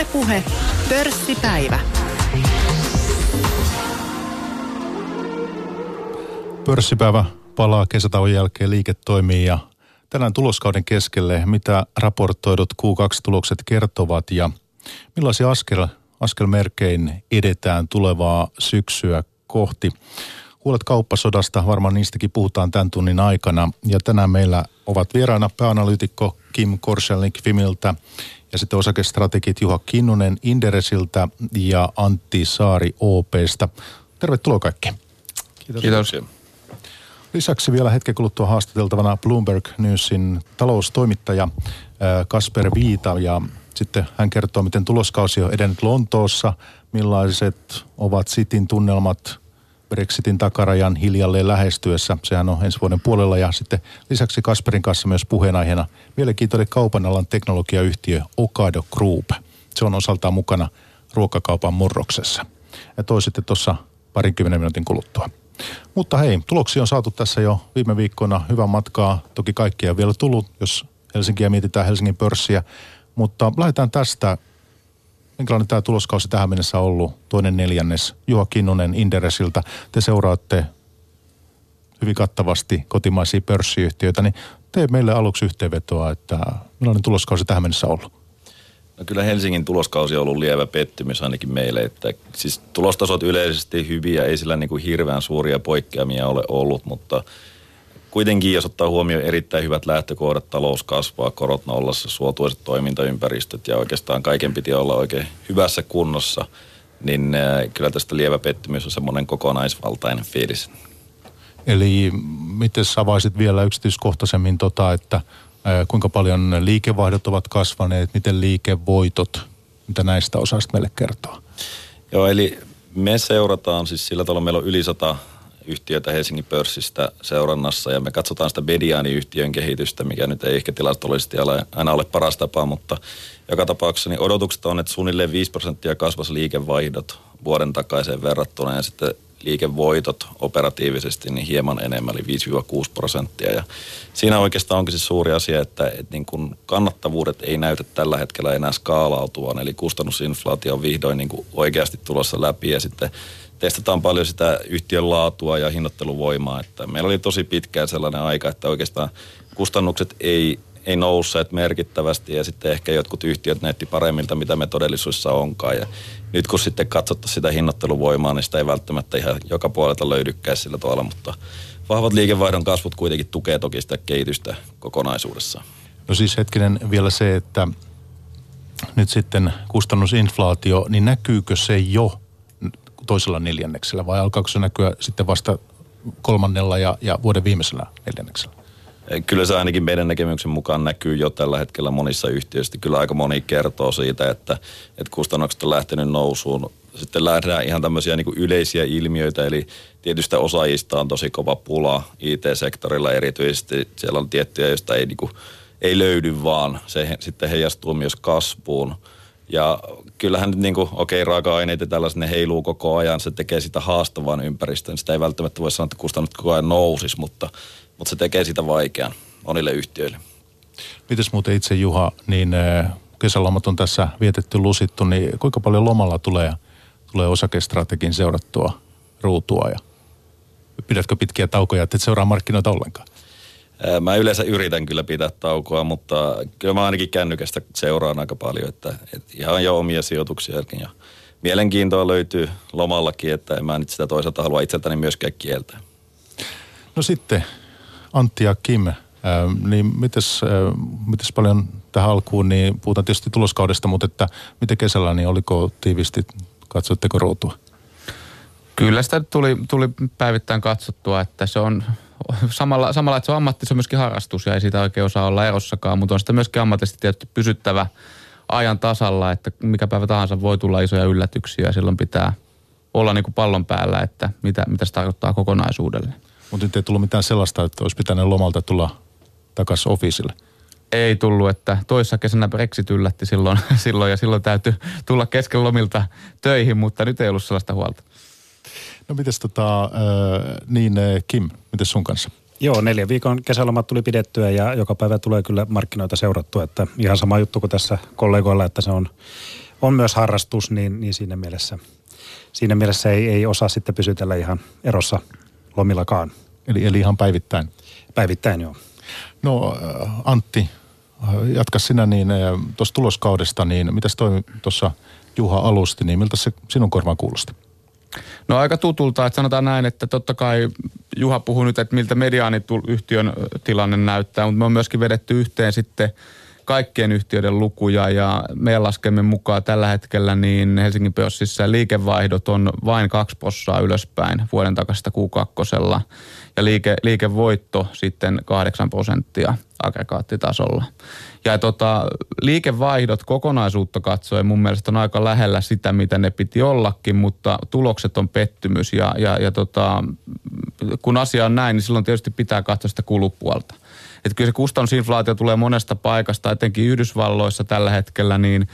Ylepuhe pörssipäivä. Pörssipäivä palaa kesätauon jälkeen liiketoimiin ja tänään tuloskauden keskelle, mitä raportoidut Q2-tulokset kertovat ja millaisia askel, askelmerkein edetään tulevaa syksyä kohti. Huolet kauppasodasta, varmaan niistäkin puhutaan tämän tunnin aikana. Ja tänään meillä ovat vieraana pääanalyytikko Kim Korselnik Fimiltä ja sitten osakestrategit Juha Kinnunen Inderesiltä ja Antti Saari OPsta. Tervetuloa kaikki. Kiitos. Kiitos. Lisäksi vielä hetken kuluttua haastateltavana Bloomberg Newsin taloustoimittaja Kasper Viita ja sitten hän kertoo, miten tuloskausi on edennyt Lontoossa, millaiset ovat Sitin tunnelmat Brexitin takarajan hiljalleen lähestyessä. Sehän on ensi vuoden puolella ja sitten lisäksi Kasperin kanssa myös puheenaiheena mielenkiintoinen kaupan alan teknologiayhtiö Okado Group. Se on osaltaan mukana ruokakaupan murroksessa. Ja toi sitten tuossa parinkymmenen minuutin kuluttua. Mutta hei, tuloksia on saatu tässä jo viime viikkoina hyvän matkaa. Toki kaikkia vielä tullut, jos Helsinkiä mietitään Helsingin pörssiä. Mutta lähdetään tästä. Minkälainen tämä tuloskausi tähän mennessä on ollut? Toinen neljännes. Juha Kinnunen Inderesiltä. Te seuraatte hyvin kattavasti kotimaisia pörssiyhtiöitä, niin tee meille aluksi yhteenvetoa, että millainen tuloskausi tähän mennessä on ollut? No kyllä Helsingin tuloskausi on ollut lievä pettymys ainakin meille, että siis tulostasot yleisesti hyviä, ei sillä niin kuin hirveän suuria poikkeamia ole ollut, mutta kuitenkin jos ottaa huomioon erittäin hyvät lähtökohdat, talous kasvaa, korot nollassa, suotuiset toimintaympäristöt ja oikeastaan kaiken piti olla oikein hyvässä kunnossa, niin äh, kyllä tästä lievä pettymys on semmoinen kokonaisvaltainen fiilis. Eli miten sä avaisit vielä yksityiskohtaisemmin tota, että kuinka paljon liikevaihdot ovat kasvaneet, miten liikevoitot, mitä näistä osasta meille kertoo? Joo, eli me seurataan siis sillä tavalla, meillä on yli sata yhtiötä Helsingin pörssistä seurannassa ja me katsotaan sitä mediaaniyhtiön kehitystä, mikä nyt ei ehkä tilastollisesti aina ole paras tapa, mutta joka tapauksessa niin odotukset on, että suunnilleen 5 prosenttia kasvasi liikevaihdot vuoden takaiseen verrattuna ja sitten liikevoitot operatiivisesti niin hieman enemmän, eli 5-6 prosenttia. Ja siinä oikeastaan onkin se suuri asia, että, että niin kuin kannattavuudet ei näytä tällä hetkellä enää skaalautuvan, eli kustannusinflaatio on vihdoin niin kuin oikeasti tulossa läpi ja sitten testataan paljon sitä yhtiön laatua ja hinnoitteluvoimaa. Että meillä oli tosi pitkään sellainen aika, että oikeastaan kustannukset ei ei nousseet merkittävästi ja sitten ehkä jotkut yhtiöt näytti paremmilta, mitä me todellisuudessa onkaan. Ja nyt kun sitten katsottaisiin sitä hinnoitteluvoimaa, niin sitä ei välttämättä ihan joka puolelta löydykään sillä tavalla, mutta vahvat liikevaihdon kasvut kuitenkin tukee toki sitä kehitystä kokonaisuudessaan. No siis hetkinen vielä se, että nyt sitten kustannusinflaatio, niin näkyykö se jo toisella neljänneksellä vai alkaako se näkyä sitten vasta kolmannella ja, ja vuoden viimeisellä neljänneksellä? Kyllä se ainakin meidän näkemyksen mukaan näkyy jo tällä hetkellä monissa yhtiöissä. Kyllä aika moni kertoo siitä, että, että kustannukset on lähtenyt nousuun. Sitten lähdetään ihan tämmöisiä niin yleisiä ilmiöitä, eli tietystä osaajista on tosi kova pula IT-sektorilla erityisesti. Siellä on tiettyjä, joista ei, niin kuin, ei löydy vaan. Se sitten heijastuu myös kasvuun. Ja kyllähän nyt niin okei, okay, raaka-aineet ja tällaiset, ne heiluu koko ajan. Se tekee sitä haastavan ympäristön. Sitä ei välttämättä voi sanoa, että kustannut koko ajan nousis, mutta mutta se tekee sitä vaikean monille yhtiöille. Mites muuten itse Juha, niin kesälomat on tässä vietetty lusittu, niin kuinka paljon lomalla tulee, tulee osakestrategin seurattua ruutua ja pidätkö pitkiä taukoja, että et seuraa markkinoita ollenkaan? Mä yleensä yritän kyllä pitää taukoa, mutta kyllä mä ainakin kännykästä seuraan aika paljon, että, että ihan jo omia sijoituksiakin ja mielenkiintoa löytyy lomallakin, että en mä nyt sitä toisaalta halua itseltäni myöskään kieltää. No sitten Antti ja Kim, äh, niin mites, äh, mites paljon tähän alkuun, niin puhutaan tietysti tuloskaudesta, mutta että miten kesällä, niin oliko tiivisti, katsoitteko ruutua? Kyllä sitä tuli, tuli päivittäin katsottua, että se on samalla, samalla, että se on ammatti, se on myöskin harrastus ja ei siitä oikein osaa olla erossakaan, mutta on sitä myöskin ammatisesti tietysti pysyttävä ajan tasalla, että mikä päivä tahansa voi tulla isoja yllätyksiä ja silloin pitää olla niin kuin pallon päällä, että mitä, mitä se tarkoittaa kokonaisuudelle. Mutta nyt ei tullut mitään sellaista, että olisi pitänyt lomalta tulla takaisin officeille. Ei tullut, että toissa kesänä Brexit yllätti silloin, silloin ja silloin täytyy tulla kesken lomilta töihin, mutta nyt ei ollut sellaista huolta. No mites tota, niin Kim, miten sun kanssa? Joo, neljä viikon kesälomat tuli pidettyä ja joka päivä tulee kyllä markkinoita seurattua, että ihan sama juttu kuin tässä kollegoilla, että se on on myös harrastus, niin, niin siinä mielessä, siinä mielessä ei, ei osaa sitten pysytellä ihan erossa lomillakaan. Eli, eli ihan päivittäin. Päivittäin joo. No Antti, jatka sinä niin tuossa tuloskaudesta, niin mitäs toi tuossa Juha alusti, niin miltä se sinun korvaan kuulosti? No aika tutulta, että sanotaan näin, että totta kai Juha puhui nyt, että miltä mediaaniyhtiön tilanne näyttää, mutta me on myöskin vedetty yhteen sitten kaikkien yhtiöiden lukuja ja meidän laskemme mukaan tällä hetkellä niin Helsingin pörssissä liikevaihdot on vain kaksi possaa ylöspäin vuoden takaisesta Q2 ja liike, liikevoitto sitten 8 prosenttia aggregaattitasolla. Ja tota, liikevaihdot kokonaisuutta katsoen mun mielestä on aika lähellä sitä, mitä ne piti ollakin, mutta tulokset on pettymys ja, ja, ja tota, kun asia on näin, niin silloin tietysti pitää katsoa sitä kulupuolta. Että kyllä se kustannusinflaatio tulee monesta paikasta, etenkin Yhdysvalloissa tällä hetkellä, niin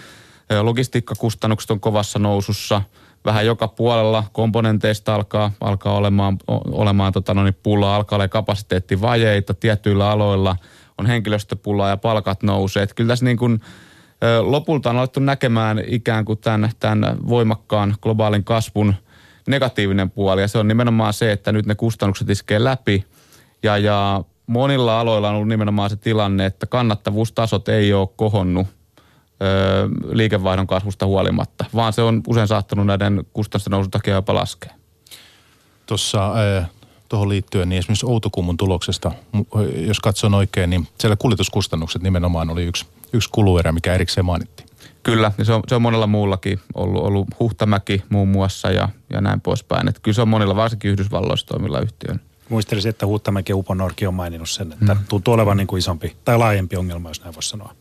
logistiikkakustannukset on kovassa nousussa. Vähän joka puolella. Komponenteista alkaa, alkaa olemaan, olemaan tota, no niin, pullaa, alkaa olla kapasiteettivajeita tietyillä aloilla, on henkilöstöpullaa ja palkat nousee. Että kyllä tässä niin kuin, lopulta on alettu näkemään ikään kuin tämän, tämän voimakkaan globaalin kasvun negatiivinen puoli. Ja se on nimenomaan se, että nyt ne kustannukset iskee läpi. Ja, ja monilla aloilla on ollut nimenomaan se tilanne, että kannattavuustasot ei ole kohonnut liikevaihdon kasvusta huolimatta, vaan se on usein saattanut näiden kustannusten nousun takia jopa laskea. Tuossa tuohon liittyen, niin esimerkiksi Outokummun tuloksesta, jos katson oikein, niin siellä kuljetuskustannukset nimenomaan oli yksi, yksi kuluerä, mikä erikseen mainittiin. Kyllä, ja se on, se on monella muullakin ollut, ollut Huhtamäki muun muassa ja, ja näin poispäin. Että kyllä se on monilla, varsinkin Yhdysvalloissa toimilla yhtiöillä. Muistelisin, että Huuttamäki ja Uponorki on maininnut sen, että mm. tuntuu olevan niin kuin isompi tai laajempi ongelma, jos näin voisi sanoa.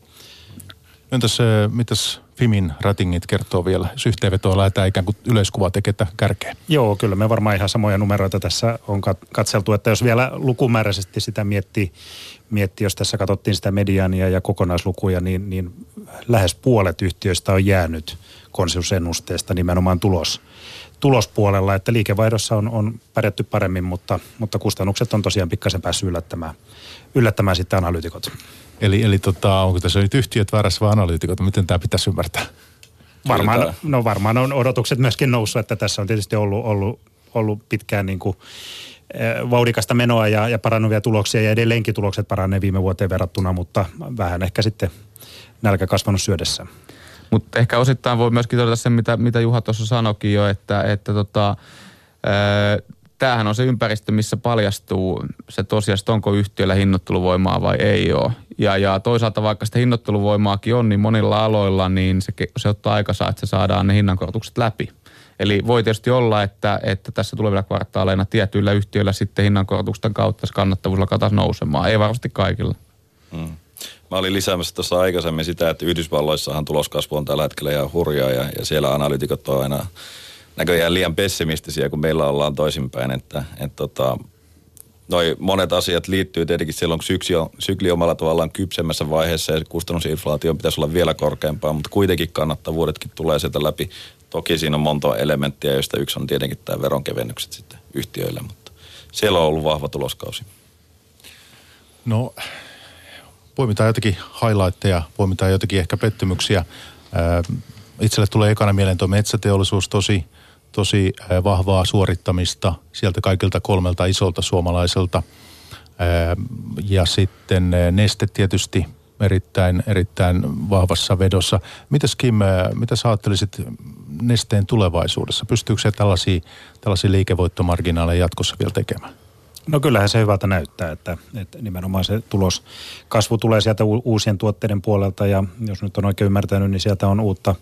Entäs mitäs Fimin ratingit kertoo vielä, jos yhteenvetoa lähdetään ikään kuin yleiskuva tekettä kärkeen? Joo, kyllä me varmaan ihan samoja numeroita tässä on katseltu, että jos vielä lukumääräisesti sitä miettii, miettii jos tässä katsottiin sitä mediaania ja kokonaislukuja, niin, niin lähes puolet yhtiöistä on jäänyt konsensusennusteesta nimenomaan tulos tulospuolella, että liikevaihdossa on, on pärjätty paremmin, mutta, mutta kustannukset on tosiaan pikkasen päässyt yllättämään, yllättämään sitten analyytikot. Eli, eli tota, onko tässä nyt yhtiöt väärässä vai analyytikot? Miten tämä pitäisi ymmärtää? Varmaan, no varmaan on odotukset myöskin noussut, että tässä on tietysti ollut, ollut, ollut pitkään niin kuin, eh, vauhdikasta menoa ja, ja parannuvia tuloksia ja edelleenkin tulokset paranee viime vuoteen verrattuna, mutta vähän ehkä sitten nälkä kasvanut syödessä. Mutta ehkä osittain voi myöskin todeta sen, mitä, mitä Juha tuossa sanoikin jo, että, että tota, tämähän on se ympäristö, missä paljastuu se tosiaan, onko yhtiöllä hinnoitteluvoimaa vai ei ole. Ja, ja toisaalta vaikka sitä hinnoitteluvoimaakin on, niin monilla aloilla niin se, se ottaa aikansa, että se saadaan ne hinnankorotukset läpi. Eli voi tietysti olla, että, että tässä tulevilla kvartaaleina tietyillä yhtiöillä sitten hinnankorotusten kautta se kannattavuus alkaa nousemaan. Ei varmasti kaikilla. Mm. Mä olin lisäämässä tuossa aikaisemmin sitä, että Yhdysvalloissahan tuloskasvu on tällä hetkellä ihan hurjaa ja, ja siellä analytikot on aina näköjään liian pessimistisiä, kun meillä ollaan toisinpäin. Että, et tota, noi monet asiat liittyy tietenkin silloin, kun sykli on, sykli omalla tavallaan kypsemmässä vaiheessa ja kustannusinflaatio pitäisi olla vielä korkeampaa, mutta kuitenkin kannattavuudetkin tulee sieltä läpi. Toki siinä on monta elementtiä, joista yksi on tietenkin tämä veronkevennykset sitten yhtiöille, mutta siellä on ollut vahva tuloskausi. No poimitaan jotakin highlightteja, poimitaan jotakin ehkä pettymyksiä. Itselle tulee ekana mieleen tuo metsäteollisuus tosi, tosi vahvaa suorittamista sieltä kaikilta kolmelta isolta suomalaiselta. Ja sitten Neste tietysti erittäin, erittäin vahvassa vedossa. Mitäs Kim, mitä sä ajattelisit Nesteen tulevaisuudessa? Pystyykö se tällaisia, tällaisia liikevoittomarginaaleja jatkossa vielä tekemään? No kyllähän se hyvältä näyttää, että, että nimenomaan se tulos, kasvu tulee sieltä uusien tuotteiden puolelta ja jos nyt on oikein ymmärtänyt, niin sieltä on uutta,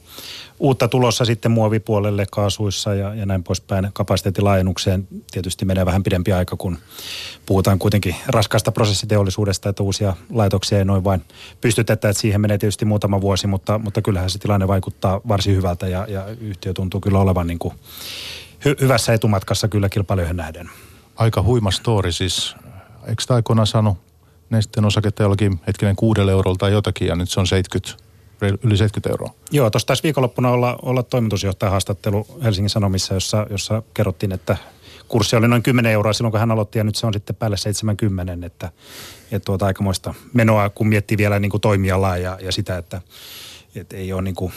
uutta tulossa sitten muovipuolelle kaasuissa ja, ja näin poispäin kapasiteettilaajennukseen. Tietysti menee vähän pidempi aika, kun puhutaan kuitenkin raskaasta prosessiteollisuudesta, että uusia laitoksia ei noin vain pystytetä, että siihen menee tietysti muutama vuosi, mutta, mutta kyllähän se tilanne vaikuttaa varsin hyvältä ja, ja yhtiö tuntuu kyllä olevan niin kuin hy, hyvässä etumatkassa kyllä kilpailijoihin nähden aika huima story siis. Eikö tämä aikoinaan sano Nesteen osaketta jollakin hetkinen kuudelle eurolta tai jotakin ja nyt se on 70, yli 70 euroa. Joo, tuossa taisi viikonloppuna olla, olla toimitusjohtajan haastattelu Helsingin Sanomissa, jossa, jossa kerrottiin, että kurssi oli noin 10 euroa silloin, kun hän aloitti ja nyt se on sitten päälle 70, että, että tuota aikamoista menoa, kun miettii vielä niin kuin toimialaa ja, ja sitä, että, että ei ole niin kuin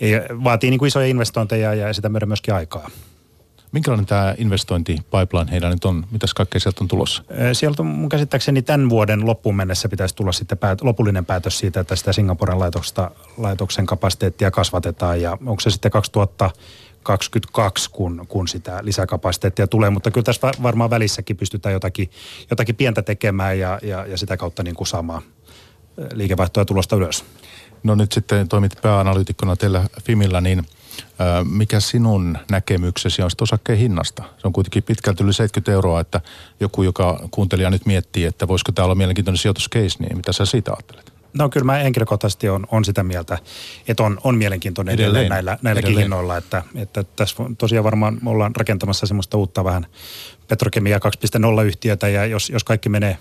ei, vaatii niin kuin isoja investointeja ja sitä myöden myöskin aikaa. Minkälainen tämä investointipipeline heillä nyt on? Mitäs kaikkea sieltä on tulossa? Sieltä on mun käsittääkseni tämän vuoden loppuun mennessä pitäisi tulla sitten päät- lopullinen päätös siitä, että sitä Singaporen laitoksesta, laitoksen kapasiteettia kasvatetaan ja onko se sitten 2022, kun, kun sitä lisäkapasiteettia tulee, mutta kyllä tässä varmaan välissäkin pystytään jotakin, jotakin pientä tekemään ja, ja, ja sitä kautta niin kuin saamaan liikevaihtoa tulosta ylös. No nyt sitten toimit pääanalyytikkona teillä Fimillä, niin – mikä sinun näkemyksesi on osakkeen hinnasta? Se on kuitenkin pitkälti yli 70 euroa, että joku, joka kuuntelija nyt miettii, että voisiko tämä olla mielenkiintoinen sijoituscase, niin mitä sä siitä ajattelet? No kyllä mä henkilökohtaisesti on, on sitä mieltä, että on, on mielenkiintoinen edelleen, näillä, näilläkin edelleen. hinnoilla, että, että tässä tosiaan varmaan ollaan rakentamassa semmoista uutta vähän Petrokemia 2.0 yhtiötä ja jos, jos kaikki menee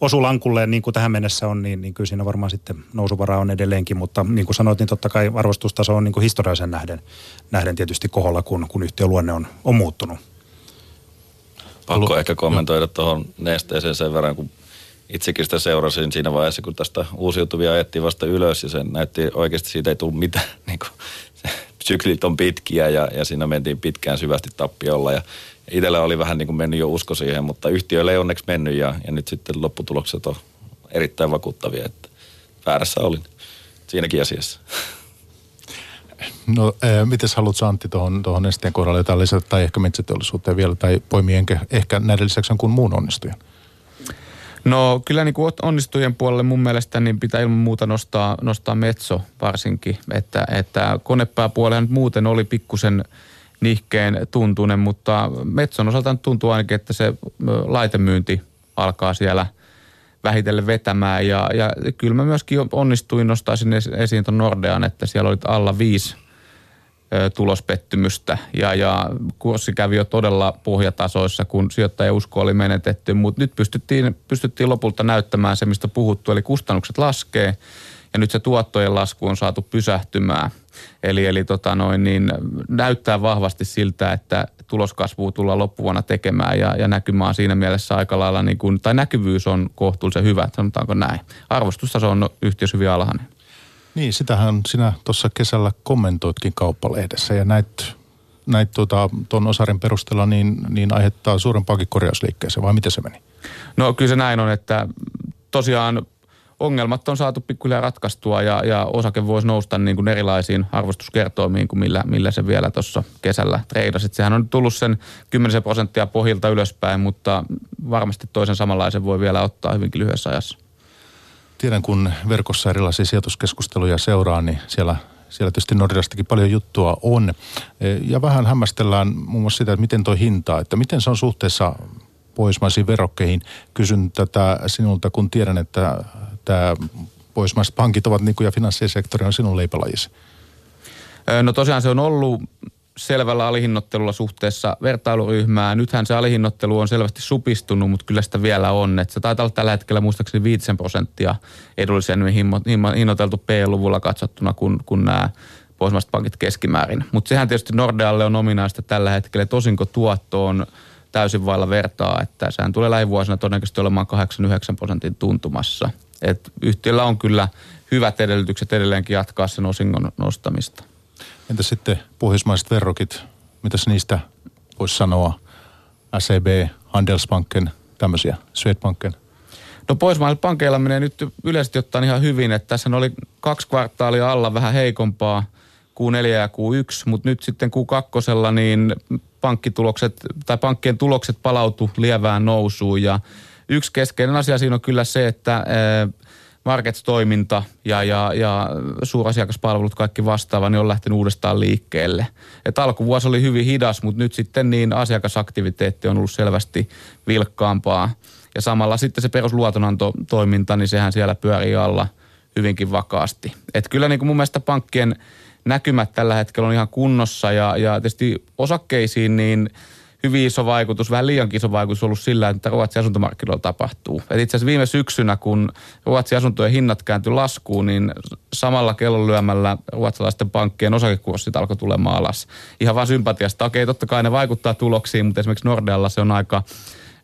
osulankulleen niin kuin tähän mennessä on, niin, niin kyllä siinä varmaan sitten nousuvaraa on edelleenkin, mutta niin kuin sanoit, niin totta kai arvostustaso on niin kuin historiallisen nähden, nähden tietysti koholla, kun, kun yhtiöluonne on, on muuttunut. Pakko ehkä kommentoida tuohon nesteeseen sen verran, kun itsekin sitä seurasin siinä vaiheessa, kun tästä uusiutuvia ajettiin vasta ylös ja se näytti oikeasti siitä ei tule mitään. Niin kuin, se, syklit on pitkiä ja, ja siinä mentiin pitkään syvästi tappiolla ja itsellä oli vähän niin kuin mennyt jo usko siihen, mutta yhtiölle ei onneksi mennyt ja, ja nyt sitten lopputulokset on erittäin vakuuttavia, että väärässä olin siinäkin asiassa. No, äh, miten haluat Antti tuohon, tuohon nesteen kohdalle jotain lisätä tai ehkä metsäteollisuuteen vielä tai poimien ehkä näiden lisäksi kuin muun onnistujan? No kyllä niin kuin onnistujien puolelle mun mielestä niin pitää ilman muuta nostaa, nostaa Metso varsinkin, että, että konepääpuolella muuten oli pikkusen nihkeen tuntunen, mutta Metson osalta tuntuu ainakin, että se laitemyynti alkaa siellä vähitellen vetämään. Ja, ja kyllä mä myöskin onnistuin nostaisin esiin tuon Nordean, että siellä oli alla viisi tulospettymystä ja, ja kurssi kävi jo todella pohjatasoissa, kun sijoittajausko oli menetetty, mutta nyt pystyttiin, pystyttiin lopulta näyttämään se, mistä puhuttu, eli kustannukset laskee ja nyt se tuottojen lasku on saatu pysähtymään. Eli, eli tota noin, niin näyttää vahvasti siltä, että tuloskasvua tullaan loppuvuonna tekemään ja, ja näkymään siinä mielessä aika lailla, niin kuin, tai näkyvyys on kohtuullisen hyvä, sanotaanko näin. Arvostustaso on yhtiössä hyvin alhainen. Niin, sitähän sinä tuossa kesällä kommentoitkin kauppalehdessä ja näit, tuota, tuon osarin perusteella niin, niin aiheuttaa suurempaakin korjausliikkeeseen, vai miten se meni? No kyllä se näin on, että tosiaan ongelmat on saatu pikkuhiljaa ratkaistua ja, ja osake voisi nousta niin kuin erilaisiin arvostuskertoimiin kuin millä, millä se vielä tuossa kesällä treidasi. Sehän on tullut sen 10 prosenttia pohjilta ylöspäin, mutta varmasti toisen samanlaisen voi vielä ottaa hyvinkin lyhyessä ajassa. Tiedän, kun verkossa erilaisia sijoituskeskusteluja seuraa, niin siellä siellä tietysti Nordeastakin paljon juttua on. Ja vähän hämmästellään muun muassa sitä, että miten tuo hinta, että miten se on suhteessa pohjoismaisiin verokkeihin. Kysyn tätä sinulta, kun tiedän, että tämä pohjoismaiset pankit ovat niin kuin, ja finanssisektori on sinun leipälajisi. No tosiaan se on ollut selvällä alihinnottelulla suhteessa vertailuryhmään. Nythän se alihinnottelu on selvästi supistunut, mutta kyllä sitä vielä on. Että se taitaa olla tällä hetkellä muistaakseni 5 prosenttia edullisemmin hinnoiteltu P-luvulla katsottuna kuin, kuin nämä pohjoismaiset pankit keskimäärin. Mutta sehän tietysti Nordealle on ominaista tällä hetkellä, tosinko tuotto on täysin vailla vertaa, että sehän tulee lähivuosina todennäköisesti olemaan 8-9 prosentin tuntumassa. Et yhtiöllä on kyllä hyvät edellytykset edelleenkin jatkaa sen osingon nostamista. Entä sitten pohjoismaiset verrokit? Mitäs niistä voisi sanoa? SEB, Handelsbanken, tämmöisiä, Swedbanken? No pohjoismaisilla pankeilla menee nyt yleisesti ottaen ihan hyvin, että tässä oli kaksi kvartaalia alla vähän heikompaa Q4 ja Q1, mutta nyt sitten Q2 niin pankkitulokset tai pankkien tulokset palautu lievään nousuun ja yksi keskeinen asia siinä on kyllä se, että Markets-toiminta ja, ja, ja suurasiakaspalvelut, kaikki vastaava, niin on lähtenyt uudestaan liikkeelle. Et alkuvuosi oli hyvin hidas, mutta nyt sitten niin asiakasaktiviteetti on ollut selvästi vilkkaampaa. Ja samalla sitten se perusluotonantotoiminta, niin sehän siellä pyörii alla hyvinkin vakaasti. Et kyllä niin kuin mun mielestä pankkien näkymät tällä hetkellä on ihan kunnossa ja, ja tietysti osakkeisiin niin – hyvin iso vaikutus, vähän liiankin iso vaikutus ollut sillä, että Ruotsin asuntomarkkinoilla tapahtuu. Et itse asiassa viime syksynä, kun Ruotsin asuntojen hinnat kääntyi laskuun, niin samalla kellon lyömällä ruotsalaisten pankkien osakekurssit alkoi tulemaan alas. Ihan vain sympatiasta. Okei, totta kai ne vaikuttaa tuloksiin, mutta esimerkiksi Nordealla se on aika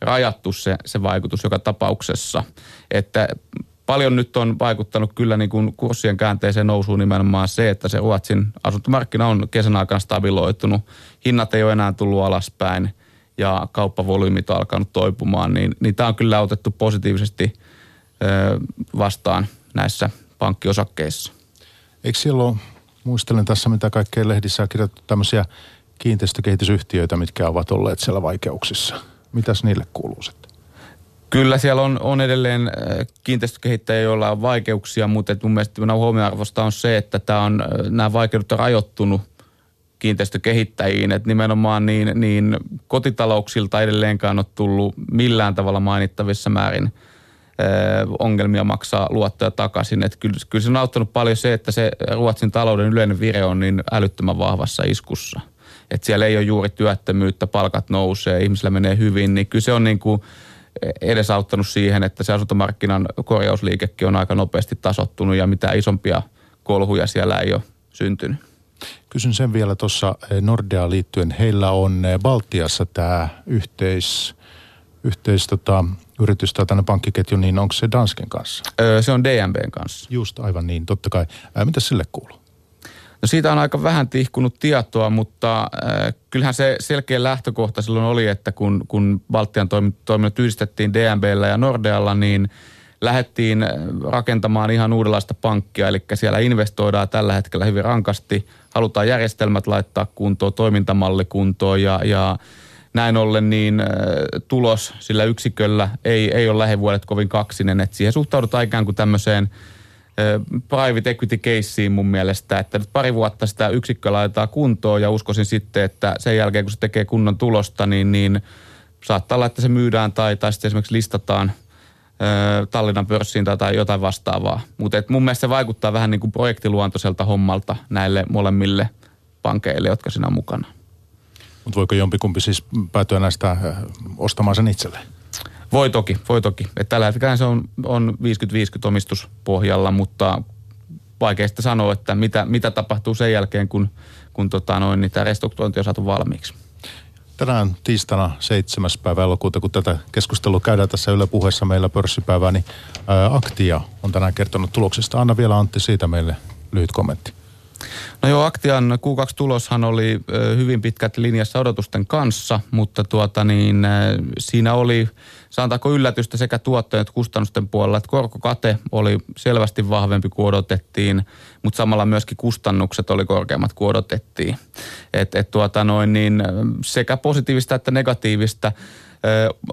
rajattu se, se vaikutus joka tapauksessa. Että paljon nyt on vaikuttanut kyllä niin kuin kurssien käänteeseen nousuun nimenomaan se, että se Ruotsin asuntomarkkina on kesän aikana stabiloitunut. Hinnat ei ole enää tullut alaspäin ja kauppavolyymit on alkanut toipumaan, niin, niin tämä on kyllä otettu positiivisesti ö, vastaan näissä pankkiosakkeissa. Eikö siellä ole, muistelen tässä mitä kaikkea lehdissä on kirjoitettu tämmöisiä kiinteistökehitysyhtiöitä, mitkä ovat olleet siellä vaikeuksissa. Mitäs niille kuuluu sitten? Kyllä siellä on, on edelleen kiinteistökehittäjiä, joilla on vaikeuksia, mutta mun mielestä huomioarvosta on se, että tämä on, nämä vaikeudet on rajoittunut kiinteistökehittäjiin, että nimenomaan niin, niin kotitalouksilta edelleenkaan ole tullut millään tavalla mainittavissa määrin ongelmia maksaa luottoja takaisin. Että kyllä, kyllä se on auttanut paljon se, että se Ruotsin talouden yleinen vire on niin älyttömän vahvassa iskussa. Että siellä ei ole juuri työttömyyttä, palkat nousee, ihmisillä menee hyvin, niin kyllä se on niin kuin edesauttanut siihen, että se asuntomarkkinan korjausliikekin on aika nopeasti tasottunut ja mitä isompia kolhuja siellä ei ole syntynyt. Kysyn sen vielä tuossa eh, Nordea liittyen. Heillä on eh, Baltiassa tämä yhteis, yhteis tota, yritys tai tänne pankkiketju, niin onko se Dansken kanssa? Öö, se on DNBn kanssa. Just aivan niin, totta kai. Ää, mitä sille kuuluu? No siitä on aika vähän tihkunut tietoa, mutta äh, kyllähän se selkeä lähtökohta silloin oli, että kun, kun Baltian toiminnot yhdistettiin DNBllä ja Nordealla, niin lähdettiin rakentamaan ihan uudenlaista pankkia, eli siellä investoidaan tällä hetkellä hyvin rankasti, halutaan järjestelmät laittaa kuntoon, toimintamalli kuntoon ja, ja näin ollen niin äh, tulos sillä yksiköllä ei, ei ole lähivuodet kovin kaksinen, että siihen suhtaudutaan ikään kuin tämmöiseen – private equity caseen mun mielestä, että nyt pari vuotta sitä yksikköä laitetaan kuntoon ja uskoisin sitten, että sen jälkeen kun se tekee kunnon tulosta, niin, niin saattaa olla, että se myydään tai, tai sitten esimerkiksi listataan Tallinnan pörssiin tai, tai jotain vastaavaa. Mutta mun mielestä se vaikuttaa vähän niin kuin projektiluontoiselta hommalta näille molemmille pankeille, jotka siinä on mukana. Mutta voiko jompikumpi siis päätyä näistä ostamaan sen itselleen? Voi toki, voi toki. Et tällä hetkellä se on, on 50-50 omistuspohjalla, mutta vaikea sitten sanoa, että mitä, mitä tapahtuu sen jälkeen, kun, kun tota noin, niin tämä restrukturointi on saatu valmiiksi. Tänään tiistaina 7. päivä elokuuta, kun tätä keskustelua käydään tässä Yle puheessa meillä pörssipäivää, niin ää, Aktia on tänään kertonut tuloksesta. Anna vielä Antti siitä meille lyhyt kommentti. No joo, Aktian Q2-tuloshan oli hyvin pitkät linjassa odotusten kanssa, mutta tuota niin, siinä oli, sanotaanko yllätystä sekä tuottojen että kustannusten puolella, että korkokate oli selvästi vahvempi kuin odotettiin, mutta samalla myöskin kustannukset oli korkeammat kuin odotettiin. Et, et tuota noin, niin sekä positiivista että negatiivista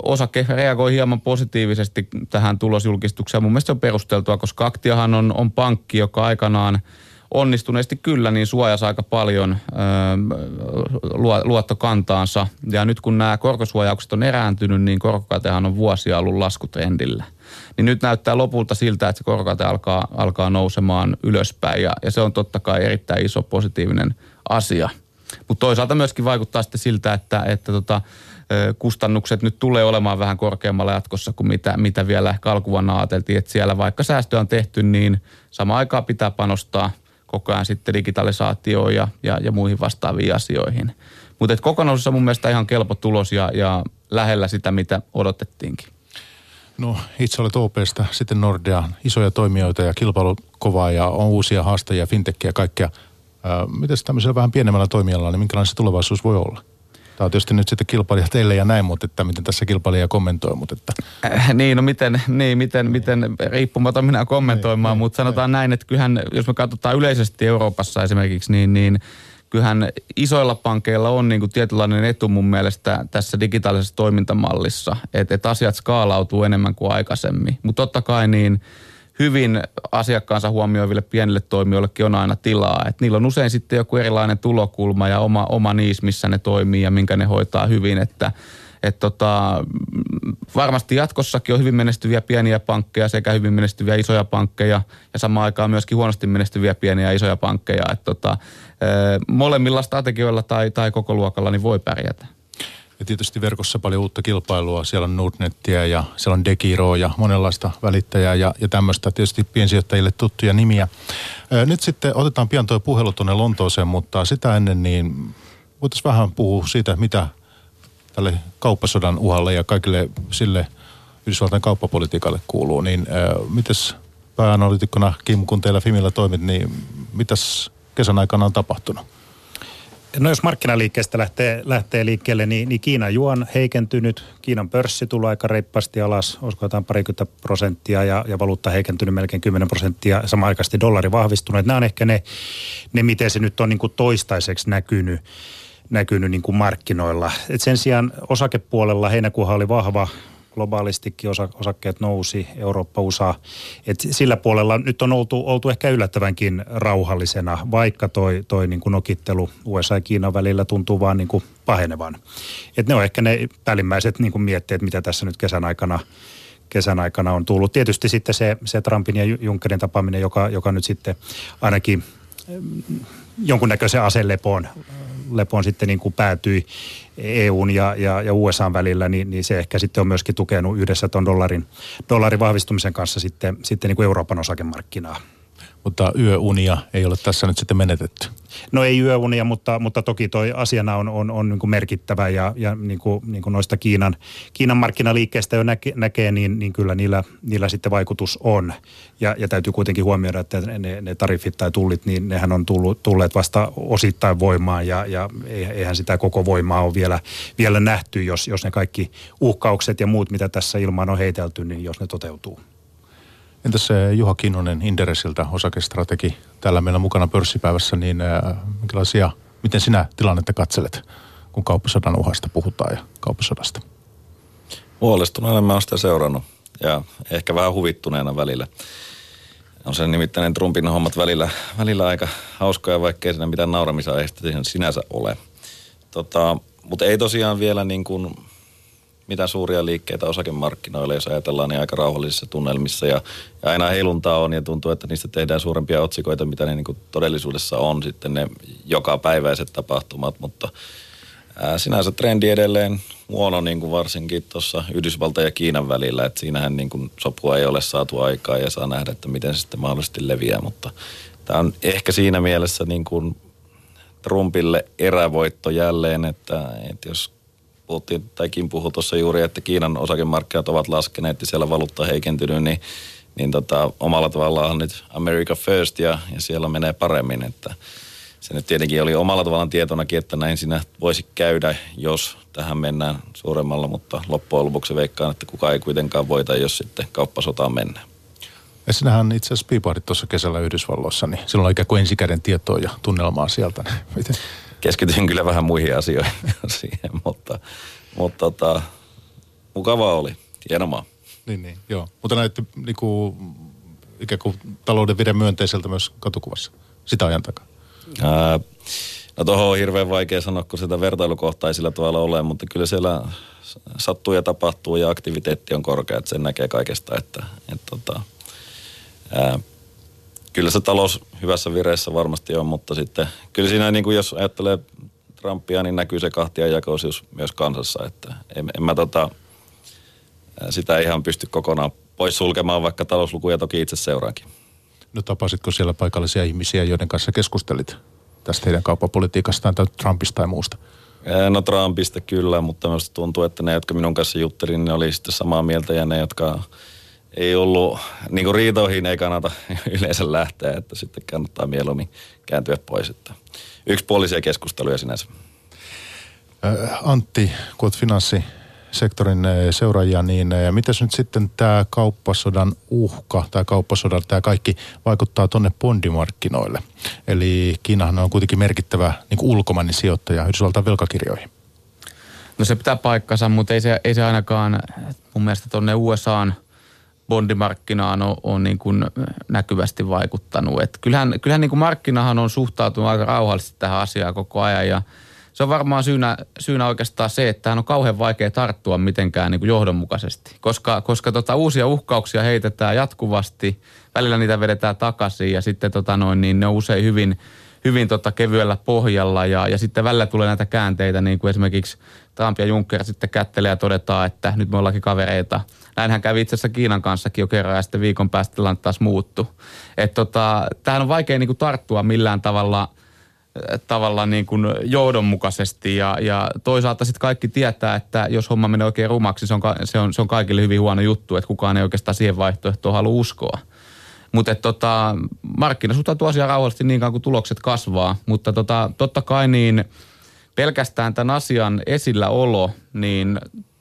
osake reagoi hieman positiivisesti tähän tulosjulkistukseen. Mun mielestä se on perusteltua, koska Aktiahan on, on pankki, joka aikanaan – onnistuneesti kyllä, niin suojasi aika paljon ö, luottokantaansa. Ja nyt kun nämä korkosuojaukset on erääntynyt, niin korkokatehan on vuosia ollut laskutrendillä. Niin nyt näyttää lopulta siltä, että se korkokate alkaa, alkaa nousemaan ylöspäin ja, ja se on totta kai erittäin iso positiivinen asia. Mutta toisaalta myöskin vaikuttaa sitten siltä, että, että tota, kustannukset nyt tulee olemaan vähän korkeammalla jatkossa kuin mitä, mitä vielä ehkä alkuvuonna ajateltiin, että siellä vaikka säästöä on tehty, niin sama aikaa pitää panostaa – koko ajan sitten digitalisaatioon ja, ja, ja muihin vastaaviin asioihin. Mutta kokonaisuudessa mun mielestä ihan kelpo tulos ja, ja lähellä sitä, mitä odotettiinkin. No itse olet OPsta, sitten Nordea, isoja toimijoita ja kilpailu kovaa ja on uusia haastajia, fintechia ja kaikkea. Miten tämmöisellä vähän pienemmällä toimijalla, niin minkälainen se tulevaisuus voi olla? Tämä on tietysti nyt sitten kilpailija teille ja näin, mutta että miten tässä kilpailija kommentoi. Mutta että. Äh, niin, no miten, niin, miten, miten riippumaton minä kommentoimaan, mutta sanotaan ei. näin, että kyllähän jos me katsotaan yleisesti Euroopassa esimerkiksi, niin, niin kyllähän isoilla pankeilla on niin kuin tietynlainen etu mun mielestä tässä digitaalisessa toimintamallissa, että, että asiat skaalautuu enemmän kuin aikaisemmin. Mutta totta kai niin hyvin asiakkaansa huomioiville pienille toimijoillekin on aina tilaa. Et niillä on usein sitten joku erilainen tulokulma ja oma, oma niis, missä ne toimii ja minkä ne hoitaa hyvin. Että et tota, varmasti jatkossakin on hyvin menestyviä pieniä pankkeja sekä hyvin menestyviä isoja pankkeja ja samaan aikaan myöskin huonosti menestyviä pieniä ja isoja pankkeja. Et tota, molemmilla strategioilla tai, tai koko luokalla niin voi pärjätä. Ja tietysti verkossa paljon uutta kilpailua. Siellä on Nordnettiä ja siellä on Degiroa ja monenlaista välittäjää ja, ja tämmöistä tietysti piensijoittajille tuttuja nimiä. Nyt sitten otetaan pian tuo puhelu tuonne Lontooseen, mutta sitä ennen niin voitaisiin vähän puhua siitä, mitä tälle kauppasodan uhalle ja kaikille sille Yhdysvaltain kauppapolitiikalle kuuluu. Niin mites pääanalyytikkona Kim, kun teillä Fimillä toimit, niin mitäs kesän aikana on tapahtunut? No jos markkinaliikkeestä lähtee, lähtee liikkeelle, niin, niin Kiinan juon heikentynyt. Kiinan pörssi tulee aika reippaasti alas, olisiko jotain parikymmentä prosenttia ja, ja valuutta heikentynyt melkein 10 prosenttia. Samaan dollari vahvistunut. Nämä on ehkä ne, ne miten se nyt on niin kuin toistaiseksi näkynyt näkynyt niin kuin markkinoilla. Et sen sijaan osakepuolella heinäkuuhan oli vahva, globaalistikin osa, osakkeet nousi, Eurooppa, USA. Et sillä puolella nyt on oltu, oltu ehkä yllättävänkin rauhallisena, vaikka toi, toi niin kuin nokittelu USA ja Kiinan välillä tuntuu vaan niin kuin pahenevan. Et ne on ehkä ne päällimmäiset niin kuin mietteet, mitä tässä nyt kesän aikana kesän aikana on tullut. Tietysti sitten se, se Trumpin ja Junckerin tapaaminen, joka, joka nyt sitten ainakin mm, jonkunnäköisen aselepoon lepoon sitten niin kuin päätyi EUn ja, ja, ja USAn välillä, niin, niin se ehkä sitten on myöskin tukenut yhdessä tuon dollarin, dollarin vahvistumisen kanssa sitten, sitten niin kuin Euroopan osakemarkkinaa. Mutta yöunia ei ole tässä nyt sitten menetetty. No ei yöunia, mutta, mutta toki toi asiana on, on, on niin kuin merkittävä ja, ja niin kuin, niin kuin noista Kiinan, Kiinan markkinaliikkeistä jo näke, näkee, niin, niin kyllä niillä, niillä sitten vaikutus on. Ja, ja täytyy kuitenkin huomioida, että ne, ne tariffit tai tullit, niin nehän on tullut, tulleet vasta osittain voimaan ja, ja eihän sitä koko voimaa ole vielä, vielä nähty, jos, jos ne kaikki uhkaukset ja muut, mitä tässä ilmaan on heitelty, niin jos ne toteutuu. Entäs Juha Kinnunen Inderesiltä, osakestrategi, täällä meillä mukana pörssipäivässä, niin äh, minkälaisia, miten sinä tilannetta katselet, kun kauppasodan uhasta puhutaan ja kauppasodasta? Huolestuneena mä oon sitä seurannut ja ehkä vähän huvittuneena välillä. On se nimittäin Trumpin hommat välillä, välillä aika hauskoja, vaikkei siinä mitään nauramisaiheista sinänsä ole. Tota, mutta ei tosiaan vielä niin kuin mitä suuria liikkeitä osakemarkkinoilla, jos ajatellaan, niin aika rauhallisissa tunnelmissa. Ja, ja aina heiluntaa on ja tuntuu, että niistä tehdään suurempia otsikoita, mitä ne niin kuin todellisuudessa on sitten ne jokapäiväiset tapahtumat. Mutta ää, sinänsä trendi edelleen huono niin kuin varsinkin tuossa Yhdysvalta ja Kiinan välillä. Että siinähän niin kuin sopua ei ole saatu aikaa ja saa nähdä, että miten se sitten mahdollisesti leviää. Mutta tämä on ehkä siinä mielessä niin kuin Trumpille erävoitto jälleen, että, että jos puhuttiin, tai Kim puhui tuossa juuri, että Kiinan osakemarkkinat ovat laskeneet ja siellä valuutta heikentynyt, niin, niin tota, omalla tavallaan nyt America First ja, ja siellä menee paremmin, että se nyt tietenkin oli omalla tavallaan tietonakin, että näin siinä voisi käydä, jos tähän mennään suuremmalla, mutta loppujen lopuksi veikkaan, että kuka ei kuitenkaan voita, jos sitten kauppasotaan mennään. Ja sinähän itse asiassa piipahdit tuossa kesällä Yhdysvalloissa, niin silloin on ikään kuin ensikäden tietoa ja tunnelmaa sieltä. Niin miten? Keskityin kyllä vähän muihin asioihin siihen, mutta, mutta tota, mukavaa oli, hienomaa. Niin, niin, joo. Mutta näytti niinku, ikään kuin talouden vire myönteiseltä myös katukuvassa, sitä ajan takaa. Ää, no tuohon on hirveän vaikea sanoa, kun sitä vertailukohtaa ei sillä tavalla ole, mutta kyllä siellä sattuu ja tapahtuu ja aktiviteetti on korkea, että sen näkee kaikesta, että, että tota, ää, kyllä se talous hyvässä vireessä varmasti on, mutta sitten kyllä siinä niin kuin jos ajattelee Trumpia, niin näkyy se kahtia jakoisuus myös kansassa, että en, en mä tota, sitä ihan pysty kokonaan pois sulkemaan, vaikka talouslukuja toki itse seuraankin. No tapasitko siellä paikallisia ihmisiä, joiden kanssa keskustelit tästä heidän kauppapolitiikastaan tai Trumpista tai muusta? No Trumpista kyllä, mutta minusta tuntuu, että ne, jotka minun kanssa juttelin, niin ne oli sitten samaa mieltä ja ne, jotka ei ollut, niin kuin riitoihin ei kannata yleensä lähteä, että sitten kannattaa mieluummin kääntyä pois. Että yksipuolisia keskusteluja sinänsä. Antti, kun olet finanssisektorin seuraajia, niin mitäs nyt sitten tämä kauppasodan uhka tai kauppasodan tämä kaikki vaikuttaa tuonne bondimarkkinoille? Eli Kiinahan on kuitenkin merkittävä niin kuin ulkomainen sijoittaja Yhdysvaltain velkakirjoihin. No se pitää paikkansa, mutta ei se, ei se ainakaan mun mielestä tuonne USAan bondimarkkinaan on, on niin kuin näkyvästi vaikuttanut. Et kyllähän kyllähän niin kuin markkinahan on suhtautunut aika rauhallisesti tähän asiaan koko ajan ja se on varmaan syynä, syynä oikeastaan se, että on kauhean vaikea tarttua mitenkään niin kuin johdonmukaisesti, koska, koska tota, uusia uhkauksia heitetään jatkuvasti, välillä niitä vedetään takaisin ja sitten tota noin, niin ne on usein hyvin, hyvin tota kevyellä pohjalla ja, ja sitten välillä tulee näitä käänteitä, niin kuin esimerkiksi Trump ja Juncker sitten kättelee ja todetaan, että nyt me ollaankin kavereita – Näinhän kävi itse asiassa Kiinan kanssakin jo kerran ja sitten viikon päästä tilanne taas muuttu. Että tota, tähän on vaikea niin kuin tarttua millään tavalla äh, tavalla niin kuin johdonmukaisesti ja, ja toisaalta sitten kaikki tietää, että jos homma menee oikein rumaksi, se on, se on, se on kaikille hyvin huono juttu, että kukaan ei oikeastaan siihen vaihtoehtoon halua uskoa. Mutta tota, markkina suhtautuu asiaan rauhallisesti niin kauan kuin tulokset kasvaa. Mutta tota, totta kai niin pelkästään tämän asian esilläolo, niin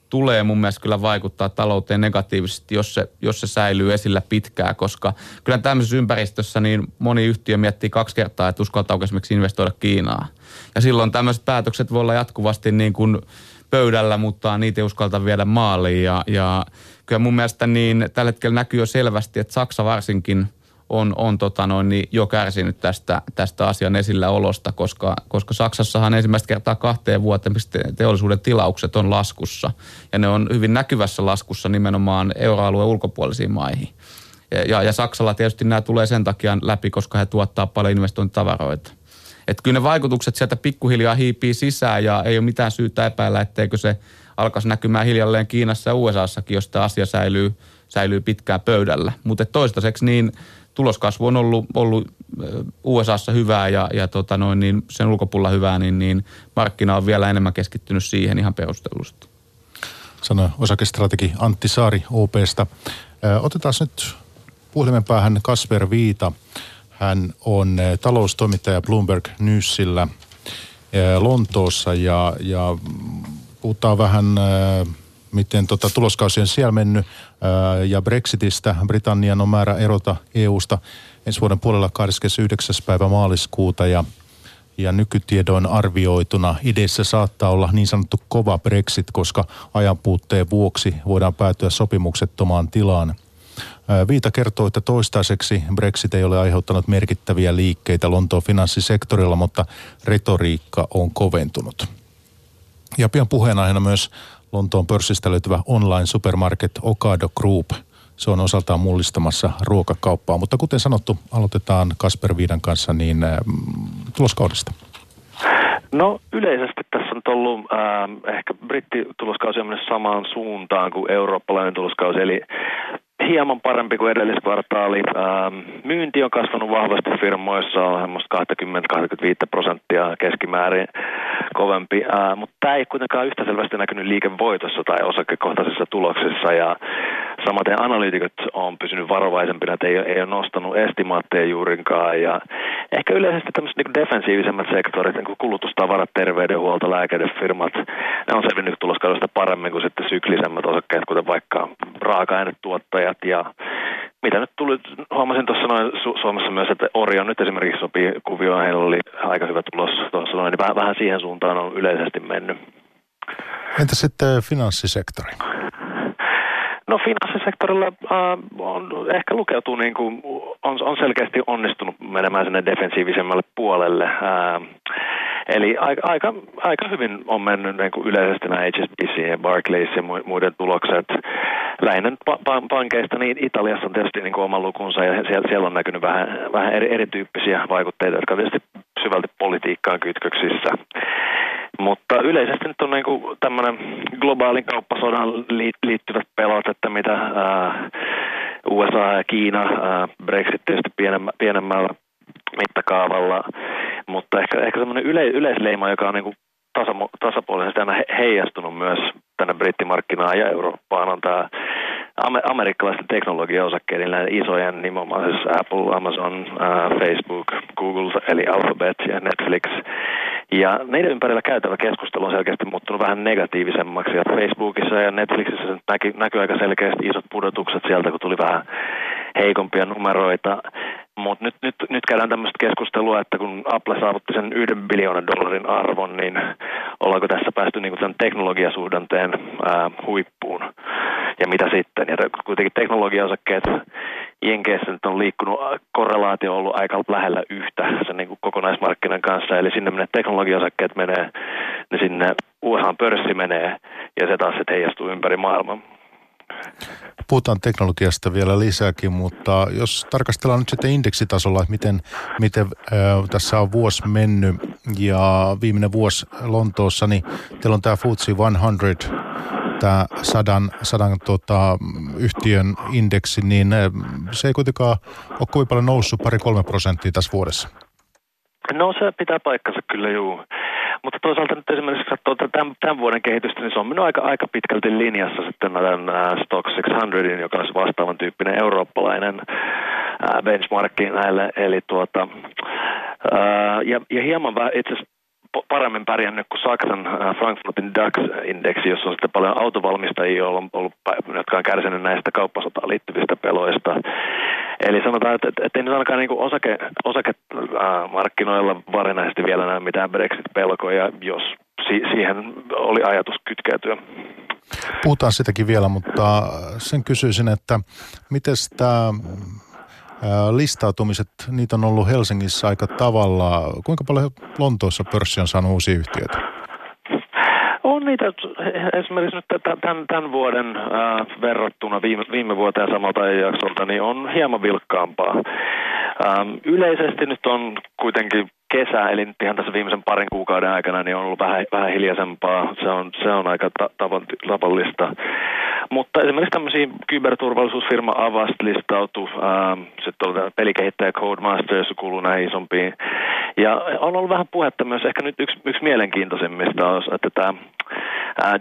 tulee mun mielestä kyllä vaikuttaa talouteen negatiivisesti, jos se, jos se säilyy esillä pitkään, koska kyllä tämmöisessä ympäristössä niin moni yhtiö miettii kaksi kertaa, että uskaltaako esimerkiksi investoida Kiinaan. Ja silloin tämmöiset päätökset voi olla jatkuvasti niin kuin pöydällä, mutta niitä ei uskalta viedä maaliin. Ja, ja kyllä mun mielestä niin tällä hetkellä näkyy jo selvästi, että Saksa varsinkin – on, on tota noin, niin jo kärsinyt tästä, tästä asian esillä olosta, koska, koska Saksassahan ensimmäistä kertaa kahteen vuoteen teollisuuden tilaukset on laskussa. Ja ne on hyvin näkyvässä laskussa nimenomaan euroalueen ulkopuolisiin maihin. Ja, ja Saksalla tietysti nämä tulee sen takia läpi, koska he tuottaa paljon investointitavaroita. Et kyllä ne vaikutukset sieltä pikkuhiljaa hiipii sisään ja ei ole mitään syytä epäillä, etteikö se alkaisi näkymään hiljalleen Kiinassa ja USAssakin, jos tämä asia säilyy, säilyy pitkään pöydällä. Mutta toistaiseksi niin tuloskasvu on ollut, ollut USAssa hyvää ja, ja tota noin, niin sen ulkopuolella hyvää, niin, niin markkina on vielä enemmän keskittynyt siihen ihan perustellusti. Sanoi osakestrategi Antti Saari OPsta. Otetaan nyt puhelimen päähän Kasper Viita. Hän on taloustoimittaja Bloomberg Newsillä Lontoossa ja, ja puhutaan vähän miten tota, tuloskausi on siellä mennyt ää, ja Brexitistä. Britannian on määrä erota EUsta ensi vuoden puolella 29. päivä maaliskuuta ja ja nykytiedoin arvioituna ideissä saattaa olla niin sanottu kova Brexit, koska ajanpuutteen vuoksi voidaan päätyä sopimuksettomaan tilaan. Viita kertoo, että toistaiseksi Brexit ei ole aiheuttanut merkittäviä liikkeitä Lontoon finanssisektorilla, mutta retoriikka on koventunut. Ja pian puheenaiheena myös Lontoon pörssistä löytyvä online supermarket Ocado Group. Se on osaltaan mullistamassa ruokakauppaa, mutta kuten sanottu, aloitetaan Kasper Viidan kanssa niin äh, tuloskaudesta. No yleisesti tässä on ollut äh, ehkä brittituloskausi on mennyt samaan suuntaan kuin eurooppalainen tuloskausi, eli hieman parempi kuin edelliskvartaali. Ähm, myynti on kasvanut vahvasti firmoissa, on 20-25 prosenttia keskimäärin kovempi, äh, mutta tämä ei kuitenkaan yhtä selvästi näkynyt liikevoitossa tai osakekohtaisissa tuloksissa. Ja samaten analyytikot on pysynyt varovaisempina, että ei, ei ole nostanut estimaatteja juurinkaan ja ehkä yleisesti tämmöiset niin defensiivisemmät sektorit, niin kuin kulutustavarat, terveydenhuolto, lääkeidefirmat, ne on selvinnyt tuloskaudesta paremmin kuin sitten syklisemmät osakkeet, kuten vaikka raaka-ainetuottajat ja mitä nyt tuli, huomasin tuossa noin Su- Suomessa myös, että Orion nyt esimerkiksi sopii kuvioon, heillä oli aika hyvä tulos tuossa noin, niin vähän, vähän siihen suuntaan on yleisesti mennyt. Entä sitten finanssisektori? No finanssisektorilla äh, on, ehkä lukeutuu niin kuin, on, on selkeästi onnistunut menemään sinne defensiivisemmälle puolelle. Äh, eli aika, aika, hyvin on mennyt niin kuin yleisesti nämä HSBC ja Barclays ja muiden tulokset. Lähinnä pa- pankeista, niin Italiassa on tietysti niin kuin oma lukunsa ja siellä, siellä on näkynyt vähän, vähän eri, erityyppisiä vaikutteita, jotka tietysti syvälti politiikkaan kytköksissä. Mutta yleisesti nyt on niin kuin tämmöinen globaalin kauppasodan liittyvät pelot, että mitä ää, USA ja Kiina, ää, Brexit tietysti pienemmällä mittakaavalla, mutta ehkä, ehkä semmoinen yle, yleisleima, joka on niin kuin tasa, tasapuolisesti aina heijastunut myös tänne brittimarkkinaan ja Eurooppaan, on tämä amerikkalaisten teknologiaosakkeiden, näiden isojen nimenomaan siis Apple, Amazon, Facebook, Google, eli Alphabet ja Netflix. Ja neiden ympärillä käytävä keskustelu on selkeästi muuttunut vähän negatiivisemmaksi. Ja Facebookissa ja Netflixissä näkyy aika selkeästi isot pudotukset sieltä, kun tuli vähän heikompia numeroita. Mutta nyt, nyt, nyt käydään tämmöistä keskustelua, että kun Apple saavutti sen yhden biljoonan dollarin arvon, niin ollaanko tässä päästy niin tämän teknologiasuhdanteen ää, huippuun ja mitä sitten. Ja kuitenkin teknologiaosakkeet Jenkeissä nyt on liikkunut, korrelaatio on ollut aika lähellä yhtä sen niin kuin kokonaismarkkinan kanssa, eli sinne menee teknologiaosakkeet menee, niin sinne USA-pörssi menee ja se taas sitten heijastuu ympäri maailmaa. Puhutaan teknologiasta vielä lisääkin, mutta jos tarkastellaan nyt sitten indeksitasolla, että miten, miten äh, tässä on vuosi mennyt ja viimeinen vuosi Lontoossa, niin teillä on tämä FTSE 100, tämä sadan, sadan tota, yhtiön indeksi, niin se ei kuitenkaan ole kovin paljon noussut pari-kolme prosenttia tässä vuodessa. No se pitää paikkansa kyllä juu. Mutta toisaalta nyt esimerkiksi katsoo tämän, tämän vuoden kehitystä, niin se on mennyt aika, aika pitkälti linjassa sitten tämän uh, Stock 600, joka on vastaavan tyyppinen eurooppalainen uh, benchmarkki näille. Eli tuota, uh, ja, ja hieman itse asiassa paremmin pärjännyt kuin Saksan Frankfurtin DAX-indeksi, jossa on sitten paljon autovalmistajia, on ollut, jotka on kärsinyt näistä kauppasotaan liittyvistä peloista. Eli sanotaan, että, että ei nyt ainakaan niin osake, osakemarkkinoilla varsinaisesti vielä näy mitään Brexit-pelkoja, jos si, siihen oli ajatus kytkeytyä. Puhutaan sitäkin vielä, mutta sen kysyisin, että miten tämä listautumiset, niitä on ollut Helsingissä aika tavalla. Kuinka paljon Lontoossa pörssi on saanut uusia yhtiöitä? Niitä esimerkiksi nyt tämän, tämän vuoden äh, verrattuna viime, viime vuoteen samalta jaksolta, niin on hieman vilkkaampaa. Ähm, yleisesti nyt on kuitenkin kesä, eli nyt ihan tässä viimeisen parin kuukauden aikana, niin on ollut vähän, vähän hiljaisempaa. Se on, se on aika ta- tavallista. Mutta esimerkiksi tämmöisiä kyberturvallisuusfirma Avast listautui, ähm, sitten pelikehittäjä Codemasters kuuluu näihin isompiin. Ja on ollut vähän puhetta myös, ehkä nyt yksi, yksi mielenkiintoisimmista on, että tämä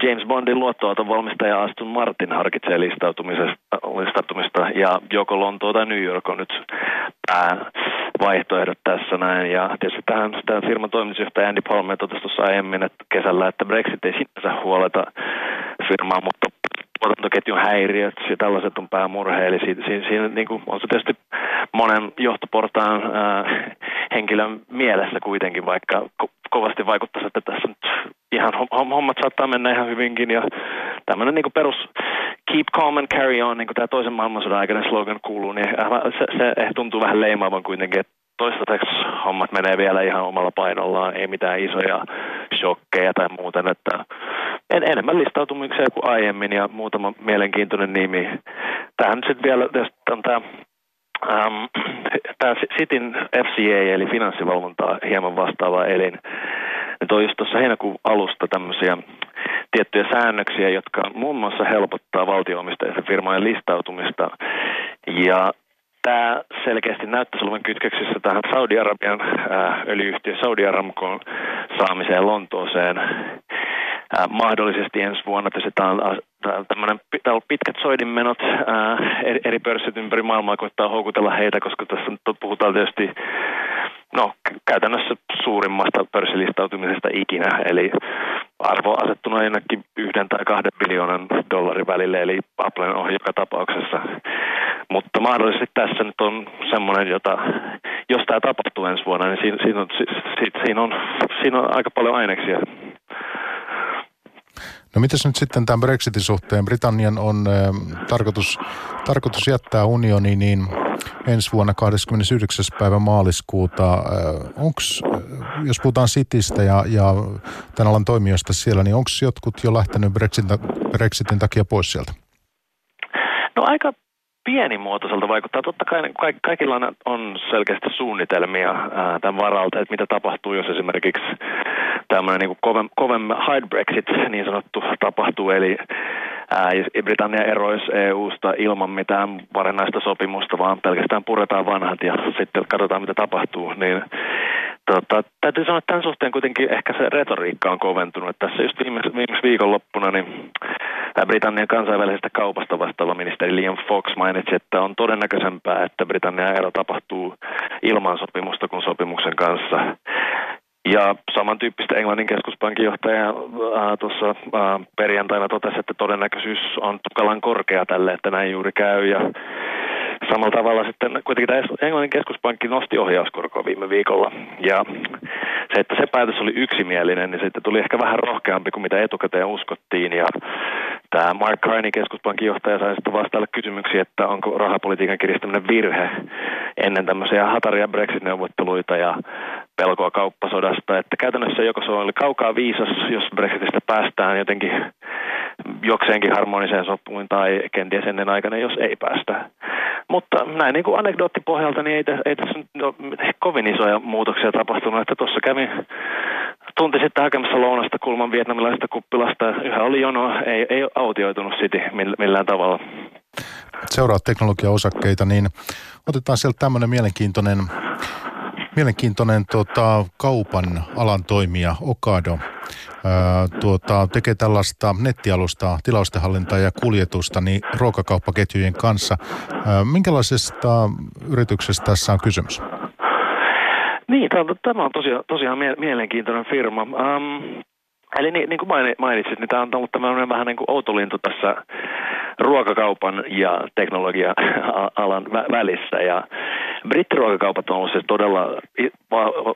James Bondin luottoauton valmistaja Aston Martin harkitsee listautumista ja joko Lontoa tai New York on nyt pää vaihtoehdot tässä näin. Ja tietysti tähän tämä firman toimitusjohtaja Andy Palmer totesi tuossa aiemmin että kesällä, että Brexit ei sinänsä huoleta firmaa, mutta tuotantoketjun häiriöt ja tällaiset on päämurhe. Eli siinä, siinä, siinä niin kuin, on se tietysti monen johtoportaan ää, henkilön mielessä kuitenkin, vaikka ko- kovasti vaikuttaisi, että tässä nyt ihan hommat saattaa mennä ihan hyvinkin. Ja tämmöinen niin perus keep calm and carry on, niin kuin tämä toisen maailmansodan aikainen slogan kuuluu, niin se, se tuntuu vähän leimaavan kuitenkin, että toistaiseksi hommat menee vielä ihan omalla painollaan, ei mitään isoja shokkeja tai muuten, että en, enemmän listautumisia kuin aiemmin ja muutama mielenkiintoinen nimi. Tähän sitten vielä on tämä Um, tämä Sitin FCA eli finanssivalvontaa hieman vastaava elin, ne toi just tuossa heinäkuun alusta tämmöisiä tiettyjä säännöksiä, jotka muun muassa helpottaa valtioomistajien firmojen listautumista. Ja tämä selkeästi näyttäisi olevan kytköksissä tähän Saudi-Arabian äh, öljyyhtiö Saudi Aramcoon saamiseen Lontooseen äh, mahdollisesti ensi vuonna. Tämä on on pitkät soidinmenot ää, eri, pörssit ympäri maailmaa koittaa houkutella heitä, koska tässä puhutaan tietysti no, käytännössä suurimmasta pörssilistautumisesta ikinä, eli arvo asettuna jonnekin yhden tai kahden miljoonan dollarin välille, eli Applen on joka tapauksessa. Mutta mahdollisesti tässä nyt on semmoinen, jota, jos tämä tapahtuu ensi vuonna, niin siinä, siinä, on, siinä, on, siinä on aika paljon aineksia No mitäs nyt sitten tämän Brexitin suhteen? Britannian on äh, tarkoitus, tarkoitus jättää unioni niin ensi vuonna 29. päivä maaliskuuta. Äh, onks, äh, jos puhutaan Citystä ja, ja tämän alan toimijoista siellä, niin onko jotkut jo lähtenyt Brexitin, Brexitin takia pois sieltä? No aika pienimuotoiselta vaikuttaa. Totta kai ka- kaikilla on selkeästi suunnitelmia ää, tämän varalta, että mitä tapahtuu, jos esimerkiksi tämmöinen niin kovem, kovem hard Brexit niin sanottu tapahtuu, eli ää, Britannia eroisi EU-sta ilman mitään varsinaista sopimusta, vaan pelkästään puretaan vanhat ja sitten katsotaan, mitä tapahtuu, niin Tota, täytyy sanoa, että tämän suhteen kuitenkin ehkä se retoriikka on koventunut. Tässä just viime, viime viikonloppuna niin Britannian kansainvälisestä kaupasta vastaava ministeri Liam Fox mainitsi, että on todennäköisempää, että Britannian ero tapahtuu ilman sopimusta kuin sopimuksen kanssa. Ja samantyyppistä Englannin keskuspankin johtaja äh, tuossa äh, perjantaina totesi, että todennäköisyys on tukalan korkea tälle, että näin juuri käy. Ja samalla tavalla sitten kuitenkin tämä Englannin keskuspankki nosti ohjauskorkoa viime viikolla. Ja se, että se päätös oli yksimielinen, niin sitten tuli ehkä vähän rohkeampi kuin mitä etukäteen uskottiin. Ja tämä Mark Carney, keskuspankin johtaja, sai sitten vastailla kysymyksiä, että onko rahapolitiikan kiristäminen virhe ennen tämmöisiä hataria Brexit-neuvotteluita ja pelkoa kauppasodasta. Että käytännössä joko se oli kaukaa viisas, jos Brexitistä päästään jotenkin jokseenkin harmoniseen sopuun tai kenties ennen aikana, jos ei päästä. Mutta näin niin kuin anekdoottipohjalta, niin ei, ei tässä no, kovin isoja muutoksia tapahtunut. Että tuossa kävin tunti sitten hakemassa lounasta kulman vietnamilaisesta kuppilasta. Yhä oli jono, ei, ei autioitunut City millään tavalla. Seuraa teknologiaosakkeita, niin otetaan sieltä tämmöinen mielenkiintoinen mielenkiintoinen tuota, kaupan alan toimija Okado ää, tuota, tekee tällaista nettialusta, tilaustenhallintaa ja kuljetusta niin ruokakauppaketjujen kanssa. Ää, minkälaisesta yrityksestä tässä on kysymys? Niin, tämä on tosiaan, tosiaan mielenkiintoinen firma. Um, Eli niin, niin kuin mainitsit, niin tämä on ollut tämmöinen vähän niin kuin outolintu tässä ruokakaupan ja teknologia-alan välissä. Ja brittiruokakaupat on ollut siis todella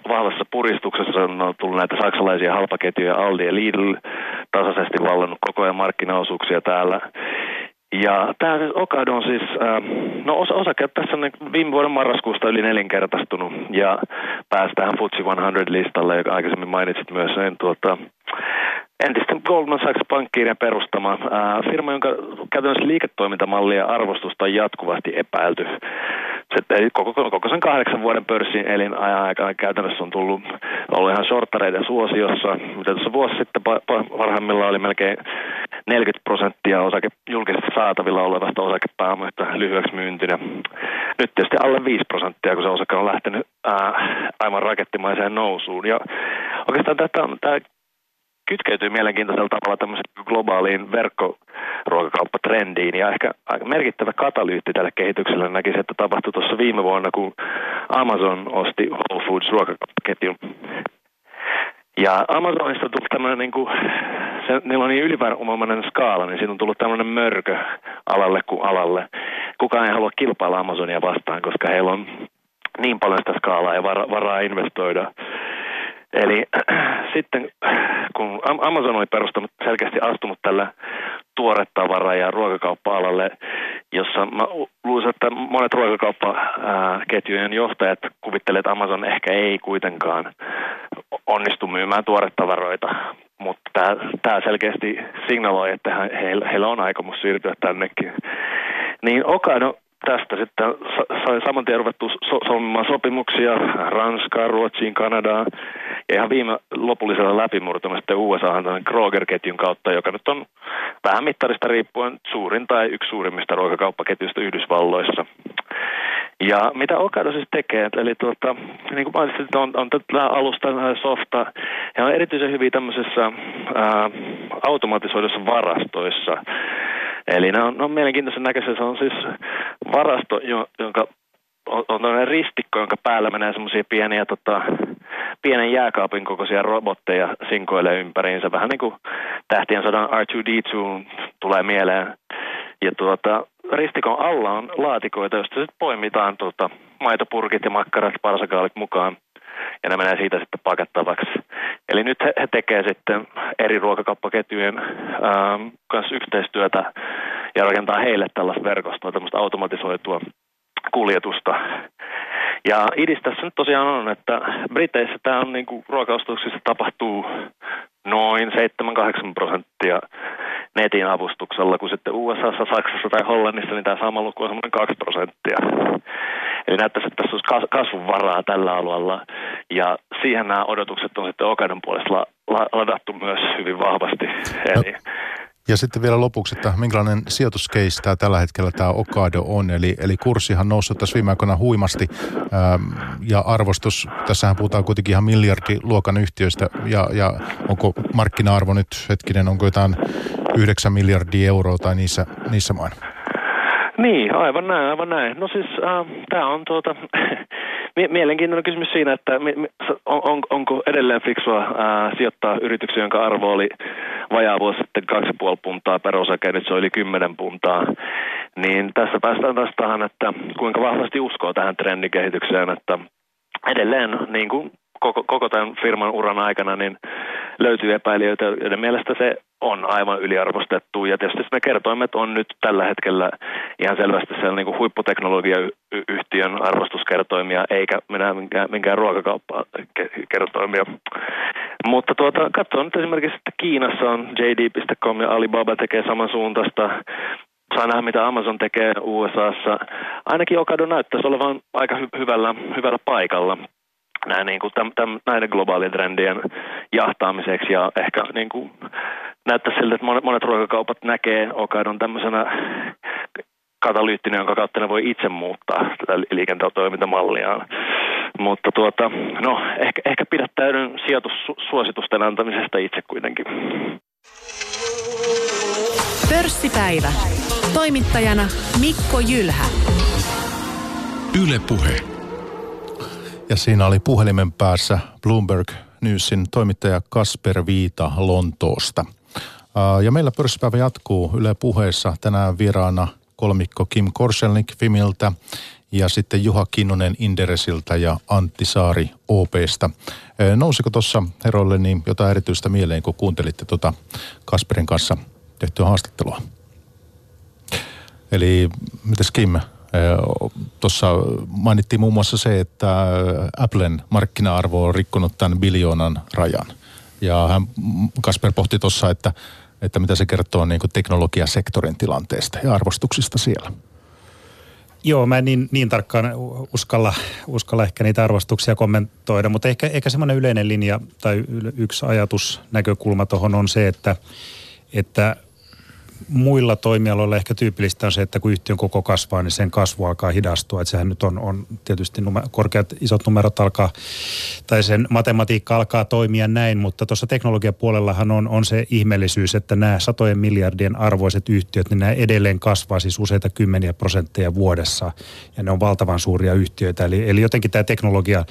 vahvassa puristuksessa. On tullut näitä saksalaisia halpaketjuja, Aldi ja Lidl, tasaisesti vallannut koko ajan markkinaosuuksia täällä. Ja tämä Okado on siis, äh, no osa, osake tässä on niin viime vuoden marraskuusta yli nelinkertaistunut ja pääsi tähän FTSE 100-listalle, joka aikaisemmin mainitsit myös, niin tuota, entisten Goldman Sachs-pankkiirien perustama ää, firma, jonka käytännössä liiketoimintamallia ja arvostusta on jatkuvasti epäilty. Se, koko, koko sen kahdeksan vuoden pörssin elinajan aikana käytännössä on tullut, ollut ihan shorttareiden suosiossa, mitä tuossa vuosi sitten parhaimmillaan oli melkein 40 prosenttia osake, julkisesti saatavilla olevasta osakepääomasta lyhyeksi myyntinä. Nyt tietysti alle 5 prosenttia, kun se osake on lähtenyt ää, aivan rakettimaiseen nousuun. Ja oikeastaan tämä kytkeytyy mielenkiintoisella tavalla tämmöiseen globaaliin verkkoruokakauppatrendiin ja ehkä merkittävä katalyytti tälle kehitykselle näkisi, että tapahtui tuossa viime vuonna, kun Amazon osti Whole Foods ruokakauppaketjun. Ja Amazonista tuli tämmöinen, niin kuin, se, niillä on niin ylivoimainen skaala, niin siitä on tullut tämmöinen mörkö alalle kuin alalle. Kukaan ei halua kilpailla Amazonia vastaan, koska heillä on niin paljon sitä skaalaa ja varaa investoida Eli sitten kun Amazon oli perustanut, selkeästi astunut tällä tuoretavara- ja ruokakauppa-alalle, jossa mä luulen, että monet ruokakauppaketjujen johtajat kuvittelevat, että Amazon ehkä ei kuitenkaan onnistu myymään tuoretavaroita, mutta tämä selkeästi signaloi, että heillä, heillä on aikomus siirtyä tännekin. Niin Okado tästä sitten sai saman tien ruvettu so- sopimuksia Ranskaan, Ruotsiin, Kanadaan. Ja ihan viime lopullisella läpimurtona sitten USA Kroger-ketjun kautta, joka nyt on vähän mittarista riippuen suurin tai yksi suurimmista ruokakauppaketjuista Yhdysvalloissa. Ja mitä Okado siis tekee, eli tuota, niin kuin mainitsin, on, on tätä alusta softa, ja on erityisen hyvin tämmöisessä ää, automatisoidussa varastoissa. Eli nämä on, ne on mielenkiintoisen näköisiä. Se on siis varasto, jonka on, on tämmöinen ristikko, jonka päällä menee semmoisia pieniä, tota, pienen jääkaapin kokoisia robotteja sinkoilee ympäriinsä. Vähän niin kuin tähtien sodan R2-D2 tulee mieleen. Ja tuota, ristikon alla on laatikoita, joista sitten poimitaan tuota, maitopurkit ja makkarat, parsakaalit mukaan ja ne menee siitä sitten pakattavaksi. Eli nyt he, he tekevät sitten eri ruokakauppaketjujen ähm, kanssa yhteistyötä ja rakentaa heille tällaista verkostoa, tämmöistä automatisoitua kuljetusta. Ja idis tässä nyt tosiaan on, että Briteissä tämä on niin kuin tapahtuu noin 7-8 prosenttia netin avustuksella, kun sitten USA, Saksassa tai Hollannissa niin tämä sama luku on semmoinen 2 prosenttia. Eli näyttäisi, että tässä olisi kasvun varaa tällä alueella. Ja siihen nämä odotukset on sitten Okadon puolesta ladattu myös hyvin vahvasti. Eli, no. Ja sitten vielä lopuksi, että minkälainen sijoituskeis tämä tällä hetkellä tämä Okado on. Eli, eli kurssihan noussut tässä viime aikoina huimasti ää, ja arvostus, tässähän puhutaan kuitenkin ihan miljardiluokan yhtiöistä ja, ja onko markkina-arvo nyt hetkinen, onko jotain 9 miljardia euroa tai niissä, niissä main? Niin, aivan näin, aivan näin. No siis äh, tämä on tuota, mielenkiintoinen kysymys siinä, että on, on, onko edelleen fiksua äh, sijoittaa yrityksen, jonka arvo oli vajaa vuosi sitten 2,5 puntaa per osake, nyt se oli 10 puntaa. Niin tässä päästään taas tähän, että kuinka vahvasti uskoo tähän trendikehitykseen, että edelleen niin kuin koko, koko tämän firman uran aikana niin löytyy epäilijöitä, joiden mielestä se on aivan yliarvostettu. Ja tietysti ne kertoimet on nyt tällä hetkellä ihan selvästi siellä niin kuin huipputeknologiayhtiön arvostuskertoimia, eikä minä minkään, minkään ruokakauppakertoimia. Mutta tuota, katsoa nyt esimerkiksi, että Kiinassa on JD.com ja Alibaba tekee samansuuntaista saa nähdä, mitä Amazon tekee USAssa. Ainakin Okado näyttäisi olevan aika hy- hyvällä, hyvällä paikalla näin, niin kuin täm, täm, näiden globaalien trendien jahtaamiseksi ja ehkä niin kuin, näyttää siltä, että monet, monet ruokakaupat näkee Okadon tämmöisenä katalyyttinen, jonka kautta ne voi itse muuttaa tätä liiketoimintamalliaan. mutta tuota, no, ehkä, ehkä pidättäydyn sijoitussuositusten antamisesta itse kuitenkin. Pörssipäivä. Toimittajana Mikko Jylhä. Yle Puhe. Ja siinä oli puhelimen päässä Bloomberg Newsin toimittaja Kasper Viita Lontoosta. Ja meillä pörssipäivä jatkuu Yle Puheessa tänään vieraana kolmikko Kim Korselnik Fimiltä ja sitten Juha Kinnunen Inderesiltä ja Antti Saari OPsta. Nousiko tuossa heroille niin jotain erityistä mieleen, kun kuuntelitte tuota Kasperin kanssa tehtyä haastattelua? Eli mitäs Kim, Tuossa mainittiin muun muassa se, että Applen markkina-arvo on rikkonut tämän biljoonan rajan. Ja hän, Kasper pohti tuossa, että, että mitä se kertoo niin kuin teknologiasektorin tilanteesta ja arvostuksista siellä. Joo, mä en niin, niin tarkkaan uskalla, uskalla ehkä niitä arvostuksia kommentoida, mutta ehkä, ehkä semmoinen yleinen linja tai yksi ajatusnäkökulma tuohon on se, että, että muilla toimialoilla ehkä tyypillistä on se, että kun yhtiön koko kasvaa, niin sen kasvu alkaa hidastua. Että sehän nyt on, on tietysti numer- korkeat isot numerot alkaa, tai sen matematiikka alkaa toimia näin, mutta tuossa teknologiapuolellahan on, on se ihmeellisyys, että nämä satojen miljardien arvoiset yhtiöt, niin nämä edelleen kasvaa siis useita kymmeniä prosentteja vuodessa, ja ne on valtavan suuria yhtiöitä. Eli, eli jotenkin tämä teknologia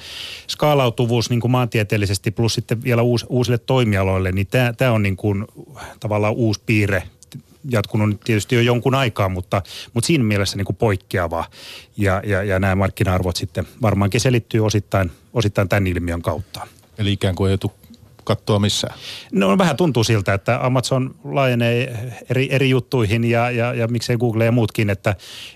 skaalautuvuus niin kuin maantieteellisesti plus sitten vielä uus, uusille toimialoille, niin tämä, tämä on niin kuin tavallaan uusi piirre jatkunut tietysti jo jonkun aikaa, mutta, mutta siinä mielessä niin kuin poikkeava. Ja, ja, ja nämä markkina-arvot sitten varmaankin selittyy osittain, osittain tämän ilmiön kautta. Eli ikään kuin ei kattoa missään? No vähän tuntuu siltä, että Amazon laajenee eri, eri juttuihin ja, ja, ja miksei Google ja muutkin, että,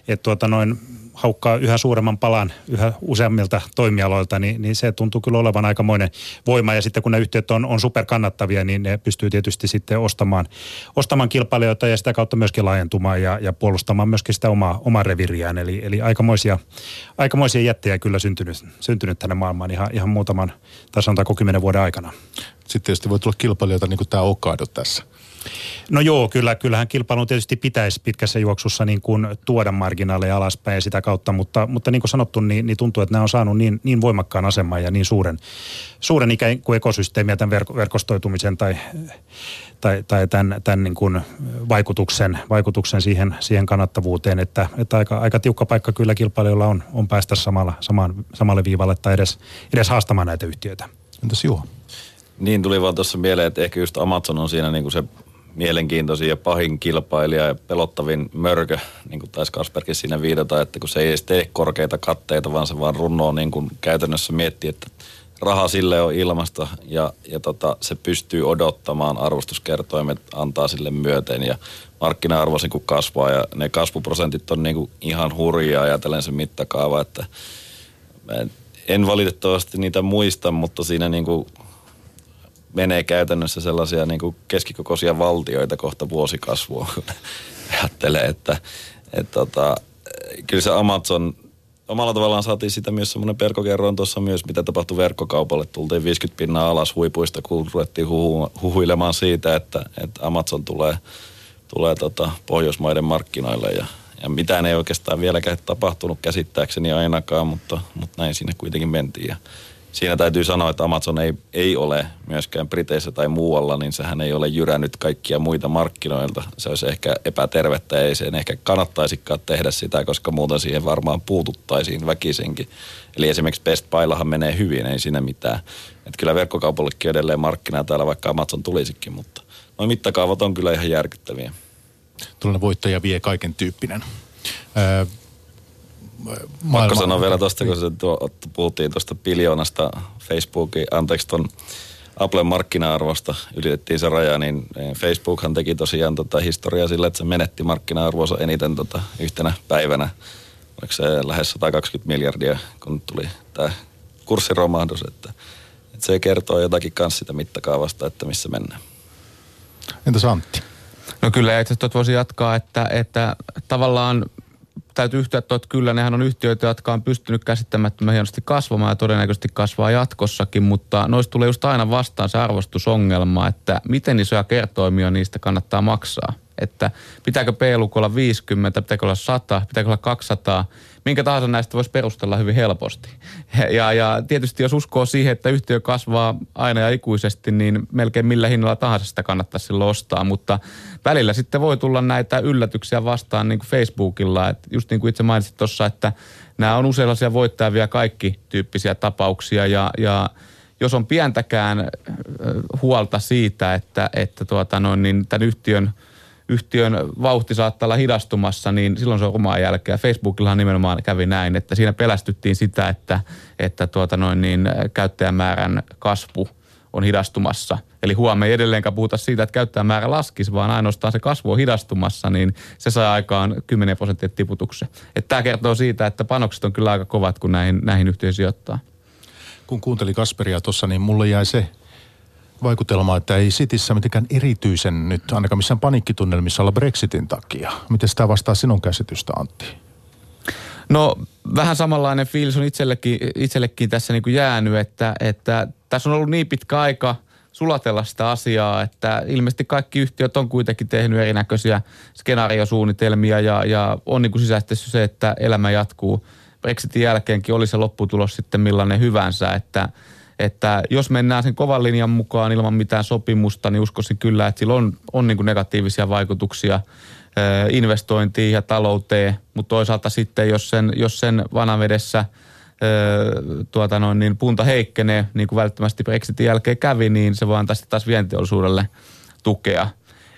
että tuota noin haukkaa yhä suuremman palan yhä useammilta toimialoilta, niin, niin se tuntuu kyllä olevan aikamoinen voima. Ja sitten kun ne yhtiöt on, on superkannattavia, niin ne pystyy tietysti sitten ostamaan, ostamaan kilpailijoita ja sitä kautta myöskin laajentumaan ja, ja puolustamaan myöskin sitä omaa, omaa reviriään. Eli, eli aikamoisia, aikamoisia jättejä kyllä syntynyt, syntynyt tänne maailmaan ihan, ihan muutaman, tai sanotaanko kymmenen vuoden aikana. Sitten tietysti voi tulla kilpailijoita niin kuin tämä Okado tässä. No joo, kyllä, kyllähän kilpailun tietysti pitäisi pitkässä juoksussa niin kuin tuoda marginaaleja alaspäin ja sitä kautta, mutta, mutta niin kuin sanottu, niin, niin tuntuu, että nämä on saanut niin, niin voimakkaan aseman ja niin suuren, suuren ikään kuin ekosysteemiä tämän verko, verkostoitumisen tai, tai, tai tämän, tämän niin kuin vaikutuksen, vaikutuksen siihen, siihen kannattavuuteen, että, että aika, aika tiukka paikka kyllä kilpailijoilla on, on päästä samalla, samaan, samalle viivalle tai edes, edes haastamaan näitä yhtiöitä. Entäs Juha? Niin tuli vaan tuossa mieleen, että ehkä just Amazon on siinä niin kuin se mielenkiintoisin ja pahin kilpailija ja pelottavin mörkö, niin kuin taisi Kasperkin siinä viidata, että kun se ei edes tee korkeita katteita, vaan se vaan runnoo niin kuin käytännössä miettii, että raha sille on ilmasta ja, ja tota, se pystyy odottamaan arvostuskertoimet, antaa sille myöten ja markkina-arvo kun kasvaa ja ne kasvuprosentit on niin kuin ihan hurjaa ajatellen se mittakaava, että en valitettavasti niitä muista, mutta siinä niin kuin menee käytännössä sellaisia niin kuin keskikokoisia valtioita kohta vuosikasvua, kun ajattelee, että, että tota, kyllä se Amazon, omalla tavallaan saatiin sitä myös semmoinen perkokerroin tuossa myös, mitä tapahtui verkkokaupalle. Tultiin 50 pinnaa alas huipuista, kun ruvettiin huhu, huhuilemaan siitä, että, että Amazon tulee, tulee tota Pohjoismaiden markkinoille ja, ja mitään ei oikeastaan vieläkään tapahtunut käsittääkseni ainakaan, mutta, mutta näin sinne kuitenkin mentiin. Ja siinä täytyy sanoa, että Amazon ei, ei ole myöskään Briteissä tai muualla, niin sehän ei ole jyrännyt kaikkia muita markkinoilta. Se olisi ehkä epätervettä ja ei sen ehkä kannattaisikaan tehdä sitä, koska muuten siihen varmaan puututtaisiin väkisinkin. Eli esimerkiksi Best Buyllahan menee hyvin, ei siinä mitään. Että kyllä verkkokaupallekin edelleen markkinaa täällä, vaikka Amazon tulisikin, mutta noin mittakaavat on kyllä ihan järkyttäviä. Tuollainen voittaja vie kaiken tyyppinen Pakko sanoa vielä tuosta, kun se tuo, puhuttiin tuosta biljoonasta Facebookin, anteeksi ton Applen markkina-arvosta ylitettiin se raja, niin Facebookhan teki tosiaan tota historiaa sillä, että se menetti markkina-arvoa eniten tota yhtenä päivänä. Oliko se lähes 120 miljardia, kun tuli tämä kurssiromahdus, että, että se kertoo jotakin kanssa sitä mittakaavasta, että missä mennään. Entäs Antti? No kyllä, itse asiassa voisi jatkaa, että, että tavallaan täytyy yhtyä että kyllä nehän on yhtiöitä, jotka on pystynyt käsittämättömän hienosti kasvamaan ja todennäköisesti kasvaa jatkossakin, mutta noista tulee just aina vastaan se arvostusongelma, että miten isoja kertoimia niistä kannattaa maksaa. Että pitääkö P-luku olla 50, pitääkö olla 100, pitääkö olla 200, minkä tahansa näistä voisi perustella hyvin helposti. Ja, ja tietysti jos uskoo siihen, että yhtiö kasvaa aina ja ikuisesti, niin melkein millä hinnalla tahansa sitä kannattaisi silloin ostaa, mutta välillä sitten voi tulla näitä yllätyksiä vastaan niin kuin Facebookilla, että just niin kuin itse mainitsit tuossa, että nämä on usein voittajia kaikki tyyppisiä tapauksia. Ja, ja jos on pientäkään huolta siitä, että, että tuota noin, niin tämän yhtiön, yhtiön vauhti saattaa olla hidastumassa, niin silloin se on omaa jälkeä. Facebookillahan nimenomaan kävi näin, että siinä pelästyttiin sitä, että, että tuota noin, niin käyttäjämäärän kasvu on hidastumassa. Eli huomenna ei edelleenkään puhuta siitä, että käyttäjämäärä laskisi, vaan ainoastaan se kasvu on hidastumassa, niin se sai aikaan 10 prosenttia tiputuksen. Tämä kertoo siitä, että panokset on kyllä aika kovat, kun näihin, näihin yhtiöihin sijoittaa kun kuuntelin Kasperia tuossa, niin mulle jäi se vaikutelma, että ei Sitissä mitenkään erityisen nyt, ainakaan missään paniikkitunnelmissa olla Brexitin takia. Miten tämä vastaa sinun käsitystä, Antti? No vähän samanlainen fiilis on itsellekin, itsellekin tässä niin kuin jäänyt, että, että tässä on ollut niin pitkä aika sulatella sitä asiaa, että ilmeisesti kaikki yhtiöt on kuitenkin tehnyt erinäköisiä skenaariosuunnitelmia ja, ja on niin kuin sisäistetty se, että elämä jatkuu – Brexitin jälkeenkin oli se lopputulos sitten millainen hyvänsä, että, että jos mennään sen kovan linjan mukaan ilman mitään sopimusta, niin uskoisin kyllä, että sillä on, on niin kuin negatiivisia vaikutuksia investointiin ja talouteen, mutta toisaalta sitten, jos sen, jos sen vanavedessä tuota noin, niin punta heikkenee, niin kuin välttämättä Brexitin jälkeen kävi, niin se voi antaa sitten taas vientiteollisuudelle tukea.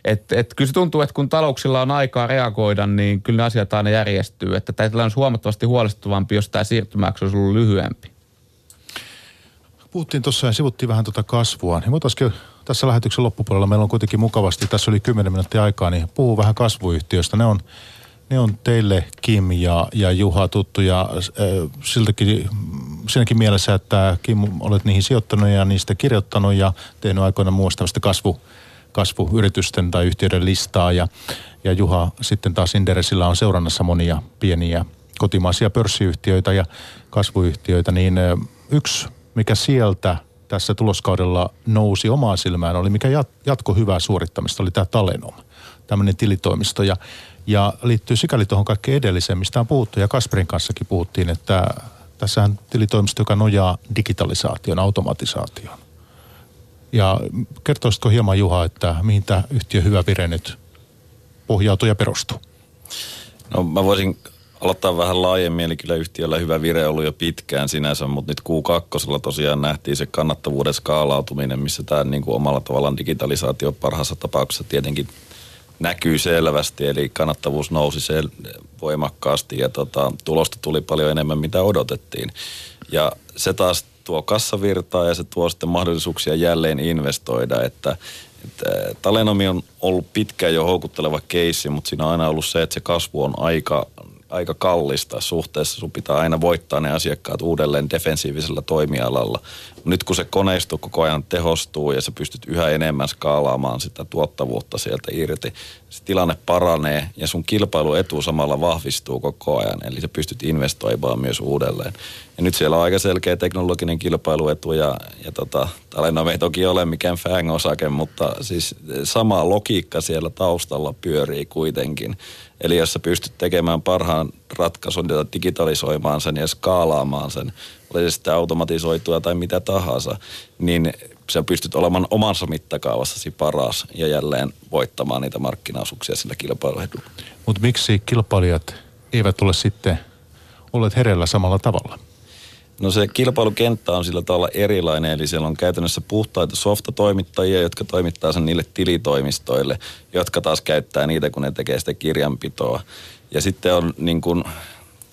Et, et kyllä se tuntuu, että kun talouksilla on aikaa reagoida, niin kyllä ne asiat aina järjestyy. Että tämä olisi huomattavasti huolestuttavampi, jos tämä siirtymäksi olisi ollut lyhyempi. Puhuttiin tuossa ja sivuttiin vähän tuota kasvua. Niin voitaisiin tässä lähetyksen loppupuolella, meillä on kuitenkin mukavasti, tässä oli 10 minuuttia aikaa, niin puhuu vähän kasvuyhtiöistä. Ne on, ne on teille Kim ja, ja Juha tuttuja siltäkin, siinäkin mielessä, että Kim olet niihin sijoittanut ja niistä kirjoittanut ja tehnyt aikoina muista kasvu, kasvuyritysten tai yhtiöiden listaa ja, ja Juha sitten taas Inderesillä on seurannassa monia pieniä kotimaisia pörssiyhtiöitä ja kasvuyhtiöitä, niin yksi, mikä sieltä tässä tuloskaudella nousi omaan silmään, oli mikä jatko hyvää suorittamista, oli tämä Talenom, tämmöinen tilitoimisto ja, ja liittyy sikäli tuohon kaikkeen edelliseen, mistä on puhuttu ja Kasperin kanssakin puhuttiin, että tässähän tilitoimisto, joka nojaa digitalisaation, automatisaation. Ja kertoisitko hieman Juha, että mihin tämä yhtiö Hyvä Vire nyt pohjautuu ja perustuu? No mä voisin aloittaa vähän laajemmin, eli kyllä yhtiöllä Hyvä Vire ollut jo pitkään sinänsä, mutta nyt Q2 tosiaan nähtiin se kannattavuuden skaalautuminen, missä tämä niin kuin omalla tavallaan digitalisaatio parhaassa tapauksessa tietenkin näkyy selvästi, eli kannattavuus nousi sel- voimakkaasti ja tota, tulosta tuli paljon enemmän, mitä odotettiin. Ja se taas tuo kassavirtaa ja se tuo sitten mahdollisuuksia jälleen investoida, että, että Talenomi on ollut pitkään jo houkutteleva keissi, mutta siinä on aina ollut se, että se kasvu on aika aika kallista suhteessa. Sun pitää aina voittaa ne asiakkaat uudelleen defensiivisellä toimialalla. Nyt kun se koneisto koko ajan tehostuu ja sä pystyt yhä enemmän skaalaamaan sitä tuottavuutta sieltä irti, se tilanne paranee ja sun kilpailuetu samalla vahvistuu koko ajan. Eli sä pystyt investoimaan myös uudelleen. Ja nyt siellä on aika selkeä teknologinen kilpailuetu ja, ja tota, Talena ei toki ole mikään FANG-osake, mutta siis sama logiikka siellä taustalla pyörii kuitenkin. Eli jos sä pystyt tekemään parhaan ratkaisun ja digitalisoimaan sen ja skaalaamaan sen, oli se sitten automatisoitua tai mitä tahansa, niin sä pystyt olemaan omassa mittakaavassasi paras ja jälleen voittamaan niitä markkinaosuuksia sillä kilpailuedulla. Mutta miksi kilpailijat eivät ole sitten olleet hereillä samalla tavalla? No se kilpailukenttä on sillä tavalla erilainen, eli siellä on käytännössä puhtaita softatoimittajia, jotka toimittaa sen niille tilitoimistoille, jotka taas käyttää niitä, kun ne tekee sitä kirjanpitoa. Ja sitten on niin kuin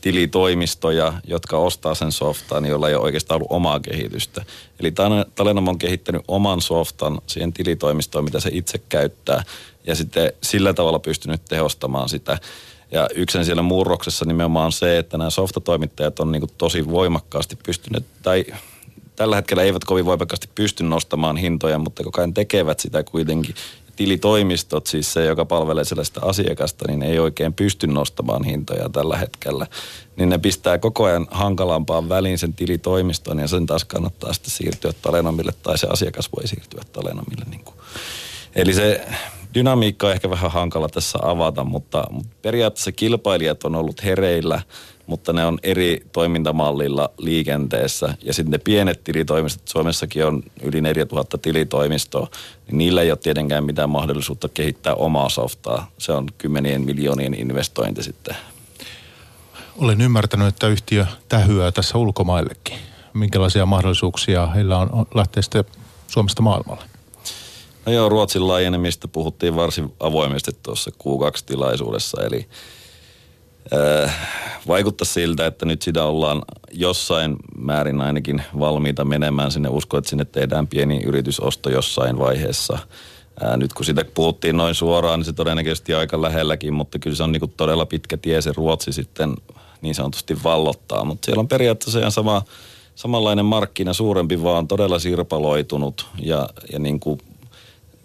tilitoimistoja, jotka ostaa sen softan, jolla ei ole oikeastaan ollut omaa kehitystä. Eli Talenom on kehittänyt oman softan siihen tilitoimistoon, mitä se itse käyttää, ja sitten sillä tavalla pystynyt tehostamaan sitä. Ja yksin siellä murroksessa nimenomaan se, että nämä softatoimittajat on niin kuin tosi voimakkaasti pystyneet, tai tällä hetkellä eivät kovin voimakkaasti pysty nostamaan hintoja, mutta koko ajan tekevät sitä kuitenkin. Tilitoimistot, siis se, joka palvelee sellaista asiakasta, niin ei oikein pysty nostamaan hintoja tällä hetkellä. Niin ne pistää koko ajan hankalampaan väliin sen tilitoimiston ja sen taas kannattaa sitten siirtyä Talenomille tai se asiakas voi siirtyä Talenomille. Niin kuin. Eli se dynamiikka on ehkä vähän hankala tässä avata, mutta, mutta periaatteessa kilpailijat on ollut hereillä, mutta ne on eri toimintamallilla liikenteessä. Ja sitten ne pienet tilitoimistot, Suomessakin on yli 4000 tilitoimistoa, niin niillä ei ole tietenkään mitään mahdollisuutta kehittää omaa softaa. Se on kymmenien miljoonien investointi sitten. Olen ymmärtänyt, että yhtiö tähyää tässä ulkomaillekin. Minkälaisia mahdollisuuksia heillä on lähteä sitten Suomesta maailmalle? No joo, Ruotsin laajenemista puhuttiin varsin avoimesti tuossa Q2-tilaisuudessa, eli äh, vaikuttaa siltä, että nyt sitä ollaan jossain määrin ainakin valmiita menemään sinne. Usko, että sinne tehdään pieni yritysosto jossain vaiheessa. Ää, nyt kun sitä puhuttiin noin suoraan, niin se todennäköisesti aika lähelläkin, mutta kyllä se on niin todella pitkä tie se Ruotsi sitten niin sanotusti vallottaa. Mutta siellä on periaatteessa ihan sama, samanlainen markkina, suurempi vaan todella sirpaloitunut ja, ja niin kuin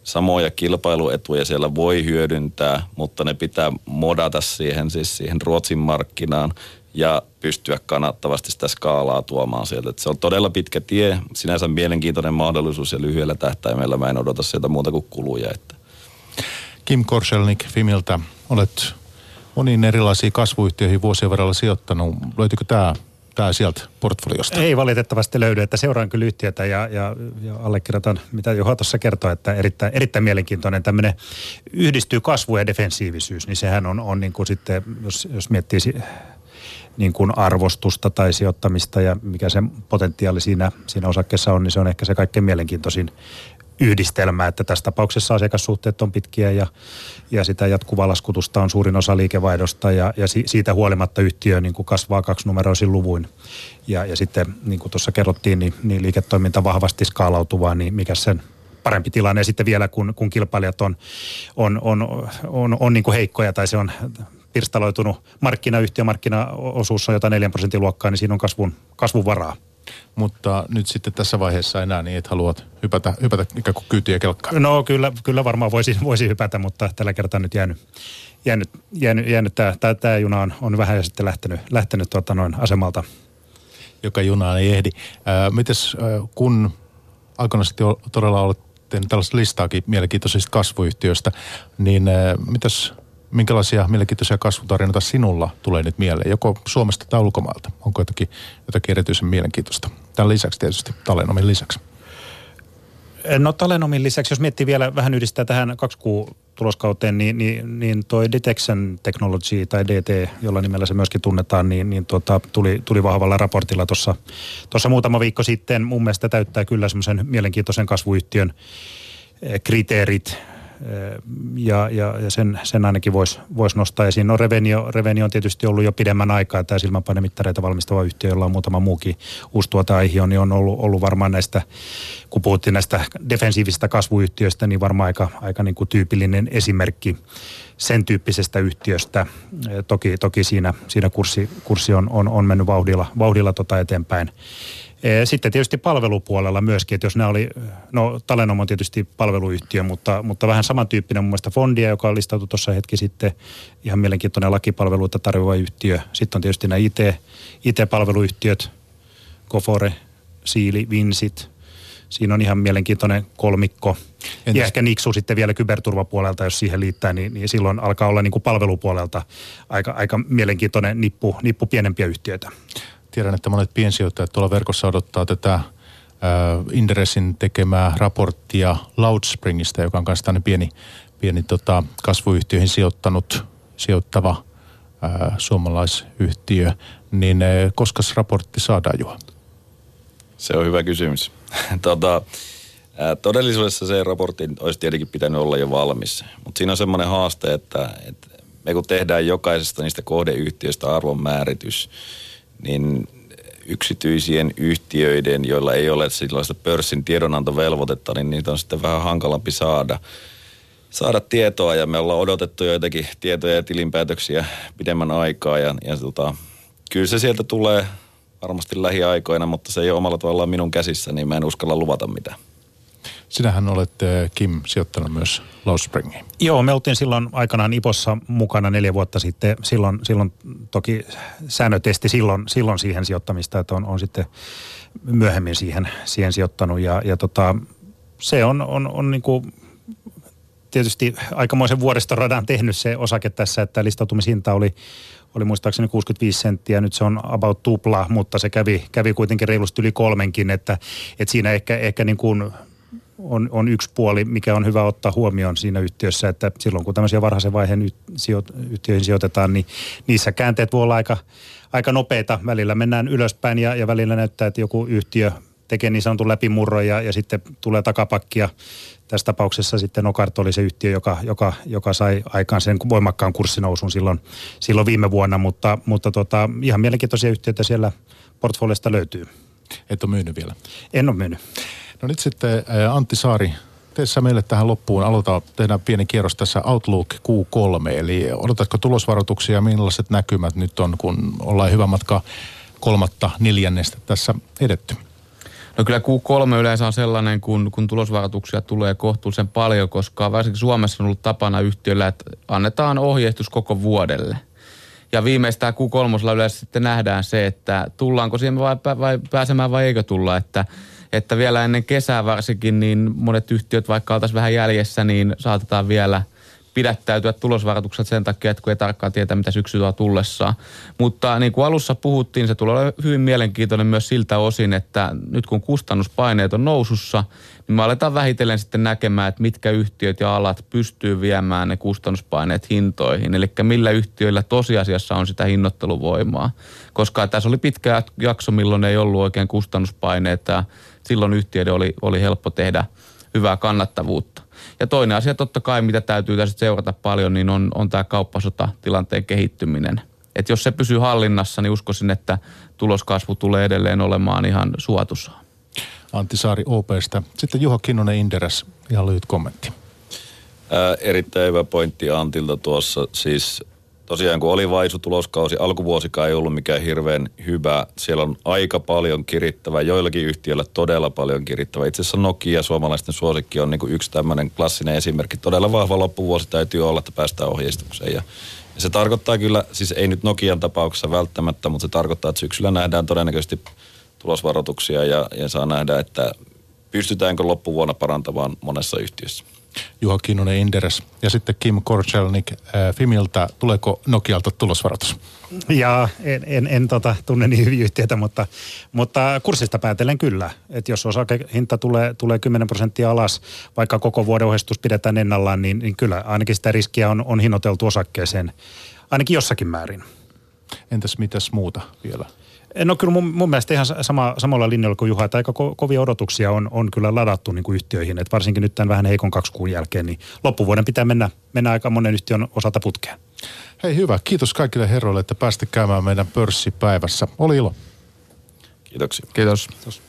samoja kilpailuetuja siellä voi hyödyntää, mutta ne pitää modata siihen, siis siihen Ruotsin markkinaan ja pystyä kannattavasti sitä skaalaa tuomaan sieltä. Et se on todella pitkä tie, sinänsä mielenkiintoinen mahdollisuus ja lyhyellä tähtäimellä mä en odota sieltä muuta kuin kuluja. Että. Kim Korselnik Fimiltä, olet moniin erilaisiin kasvuyhtiöihin vuosien varrella sijoittanut. Löytyykö tämä tämä sieltä portfoliosta? Ei valitettavasti löydy, että seuraan kyllä yhtiötä ja, ja, ja allekirjoitan, mitä Juha tuossa kertoi, että erittäin, erittäin mielenkiintoinen tämmöinen yhdistyy kasvu ja defensiivisyys, niin sehän on, on niin kuin sitten, jos, jos miettii niin kuin arvostusta tai sijoittamista ja mikä se potentiaali siinä, siinä osakkeessa on, niin se on ehkä se kaikkein mielenkiintoisin yhdistelmä, että tässä tapauksessa asiakassuhteet on pitkiä ja, ja sitä jatkuvaa laskutusta on suurin osa liikevaihdosta ja, ja si, siitä huolimatta yhtiö niin kuin kasvaa kaksinumeroisin luvuin. Ja, ja sitten niin kuin tuossa kerrottiin, niin, niin liiketoiminta vahvasti skaalautuvaa, niin mikä sen parempi tilanne. Ja sitten vielä kun, kun kilpailijat on, on, on, on, on niin kuin heikkoja tai se on pirstaloitunut markkinayhtiö, markkinaosuus on jotain 4 prosentin luokkaa, niin siinä on kasvun, kasvun varaa. Mutta nyt sitten tässä vaiheessa enää niin, että haluat hypätä, hypätä ikään kuin kyytiä kelkkaan. No kyllä, kyllä varmaan voisi, voisi hypätä, mutta tällä kertaa nyt jäänyt, jäänyt, jäänyt, jäänyt tämä, tämä, tämä juna on, on vähän sitten lähtenyt, lähtenyt tuota noin asemalta. Joka junaan ei ehdi. Äh, mites äh, kun aikoinaan sitten todella olette tällaista listaakin mielenkiintoisista kasvuyhtiöistä, niin äh, mitäs minkälaisia mielenkiintoisia kasvutarinoita sinulla tulee nyt mieleen, joko Suomesta tai ulkomailta? Onko jotakin, jotakin erityisen mielenkiintoista? Tämän lisäksi tietysti Talenomin lisäksi. No Talenomin lisäksi, jos miettii vielä vähän yhdistää tähän kaksi kuu tuloskauteen, niin, niin, niin toi Detection Technology tai DT, jolla nimellä se myöskin tunnetaan, niin, niin tuota, tuli, tuli vahvalla raportilla tuossa muutama viikko sitten. Mun mielestä täyttää kyllä semmoisen mielenkiintoisen kasvuyhtiön eh, kriteerit ja, ja, ja sen, sen ainakin voisi vois nostaa esiin. No Revenio, Revenio on tietysti ollut jo pidemmän aikaa tämä silmänpainemittareita valmistava yhtiö, jolla on muutama muukin uusi tuoteaihio, niin on ollut, ollut varmaan näistä, kun puhuttiin näistä defensiivisistä kasvuyhtiöistä, niin varmaan aika, aika niin kuin tyypillinen esimerkki sen tyyppisestä yhtiöstä. Toki, toki siinä, siinä kurssi, kurssi on, on, on mennyt vauhdilla, vauhdilla tota eteenpäin. Sitten tietysti palvelupuolella myöskin, että jos nämä oli, no Talenom on tietysti palveluyhtiö, mutta, mutta vähän samantyyppinen mun mielestä Fondia, joka listautui tuossa hetki sitten, ihan mielenkiintoinen lakipalveluita tarjoava yhtiö. Sitten on tietysti nämä IT, IT-palveluyhtiöt, Kofore, Siili, Vinsit, siinä on ihan mielenkiintoinen kolmikko. Entäs? Ja ehkä Niksu sitten vielä kyberturvapuolelta, jos siihen liittää, niin, niin silloin alkaa olla niin kuin palvelupuolelta aika, aika mielenkiintoinen nippu, nippu pienempiä yhtiöitä. Tiedän, että monet piensijoittajat tuolla verkossa odottaa tätä äh, Inderesin tekemää raporttia Loudspringista, joka on kanssa pieni, pieni tota, kasvuyhtiöihin sijoittanut, sijoittava äh, suomalaisyhtiö. Niin äh, koska se raportti saadaan, Juha? Se on hyvä kysymys. tota, ää, todellisuudessa se raportti olisi tietenkin pitänyt olla jo valmis, mutta siinä on semmoinen haaste, että, että me kun tehdään jokaisesta niistä kohdeyhtiöistä arvonmääritys, niin yksityisien yhtiöiden, joilla ei ole sellaista pörssin tiedonantovelvoitetta, niin niitä on sitten vähän hankalampi saada, saada tietoa. Ja me ollaan odotettu joitakin tietoja ja tilinpäätöksiä pidemmän aikaa. Ja, ja tota, kyllä se sieltä tulee varmasti lähiaikoina, mutta se ei ole omalla tavallaan minun käsissä, niin mä en uskalla luvata mitään. Sinähän olet, eh, Kim, sijoittanut myös Springiin. Joo, me oltiin silloin aikanaan Ipossa mukana neljä vuotta sitten. Silloin, silloin toki säännötesti silloin, silloin siihen sijoittamista, että on, on sitten myöhemmin siihen, siihen sijoittanut. Ja, ja tota, se on, on, on niin kuin tietysti aikamoisen vuoristoradan tehnyt se osake tässä, että listautumishinta oli, oli muistaakseni 65 senttiä, nyt se on about tupla, mutta se kävi, kävi kuitenkin reilusti yli kolmenkin, että, että siinä ehkä, ehkä niin kuin on, on yksi puoli, mikä on hyvä ottaa huomioon siinä yhtiössä, että silloin kun tämmöisiä varhaisen vaiheen yhtiöihin sijoitetaan, niin niissä käänteet voi olla aika, aika nopeita. Välillä mennään ylöspäin ja, ja välillä näyttää, että joku yhtiö tekee niin sanotun läpimurro ja, ja sitten tulee takapakkia. Tässä tapauksessa sitten Okart oli se yhtiö, joka, joka, joka sai aikaan sen voimakkaan kurssinousun silloin, silloin viime vuonna, mutta, mutta tota, ihan mielenkiintoisia yhtiöitä siellä portfoliosta löytyy. Et ole myynyt vielä? En ole myynyt. No nyt sitten Antti Saari, teessä meille tähän loppuun. Aloitetaan, tehdään pieni kierros tässä Outlook Q3, eli odotatko tulosvaroituksia, millaiset näkymät nyt on, kun ollaan hyvä matka kolmatta neljännestä tässä edetty? No kyllä Q3 yleensä on sellainen, kun, kun tulosvaroituksia tulee kohtuullisen paljon, koska varsinkin Suomessa on ollut tapana yhtiöllä, että annetaan ohjeistus koko vuodelle. Ja viimeistään Q3 yleensä sitten nähdään se, että tullaanko siihen vai, vai pääsemään vai eikö tulla, että että vielä ennen kesää varsinkin, niin monet yhtiöt, vaikka oltaisiin vähän jäljessä, niin saatetaan vielä pidättäytyä tulosvaroitukset sen takia, että kun ei tarkkaan tietää, mitä syksy tuo tullessaan. Mutta niin kuin alussa puhuttiin, se tulee hyvin mielenkiintoinen myös siltä osin, että nyt kun kustannuspaineet on nousussa, niin me aletaan vähitellen sitten näkemään, että mitkä yhtiöt ja alat pystyy viemään ne kustannuspaineet hintoihin. Eli millä yhtiöillä tosiasiassa on sitä hinnoitteluvoimaa. Koska tässä oli pitkä jakso, milloin ei ollut oikein kustannuspaineita silloin yhtiöiden oli, oli helppo tehdä hyvää kannattavuutta. Ja toinen asia totta kai, mitä täytyy tässä seurata paljon, niin on, on tämä kauppasota-tilanteen kehittyminen. Et jos se pysyy hallinnassa, niin uskoisin, että tuloskasvu tulee edelleen olemaan ihan suotuisaa. Antti Saari OPstä. Sitten Juha Kinnunen Inderes, ihan lyhyt kommentti. Ää, erittäin hyvä pointti Antilta tuossa. Siis tosiaan kun oli vaisu tuloskausi, alkuvuosikaan ei ollut mikään hirveän hyvä. Siellä on aika paljon kirittävä, joillakin yhtiöillä todella paljon kirittävä. Itse asiassa Nokia, suomalaisten suosikki, on niin yksi tämmöinen klassinen esimerkki. Todella vahva loppuvuosi täytyy olla, että päästään ohjeistukseen. Ja, ja se tarkoittaa kyllä, siis ei nyt Nokian tapauksessa välttämättä, mutta se tarkoittaa, että syksyllä nähdään todennäköisesti tulosvaroituksia ja, ja saa nähdä, että pystytäänkö loppuvuonna parantamaan monessa yhtiössä. Juha Kinnunen Inderes ja sitten Kim Korchelnik äh, Fimiltä. Tuleeko Nokialta tulosvaroitus? Ja en, en, en tota, tunne niin hyvin yhtiötä, mutta, mutta kurssista päätellen kyllä. Että jos osakehinta tulee, tulee 10 prosenttia alas, vaikka koko vuoden ohjeistus pidetään ennallaan, niin, niin kyllä ainakin sitä riskiä on, on hinnoiteltu osakkeeseen ainakin jossakin määrin. Entäs mitäs muuta vielä? No kyllä mun, mun mielestä ihan sama, samalla linjalla kuin Juha, että aika ko, kovia odotuksia on, on kyllä ladattu niin kuin yhtiöihin. Että varsinkin nyt tämän vähän heikon kaksi kuun jälkeen, niin loppuvuoden pitää mennä, mennä aika monen yhtiön osalta putkeen. Hei hyvä, kiitos kaikille herroille, että pääsitte käymään meidän pörssipäivässä. Oli ilo. Kiitoksia. Kiitos. Kiitos.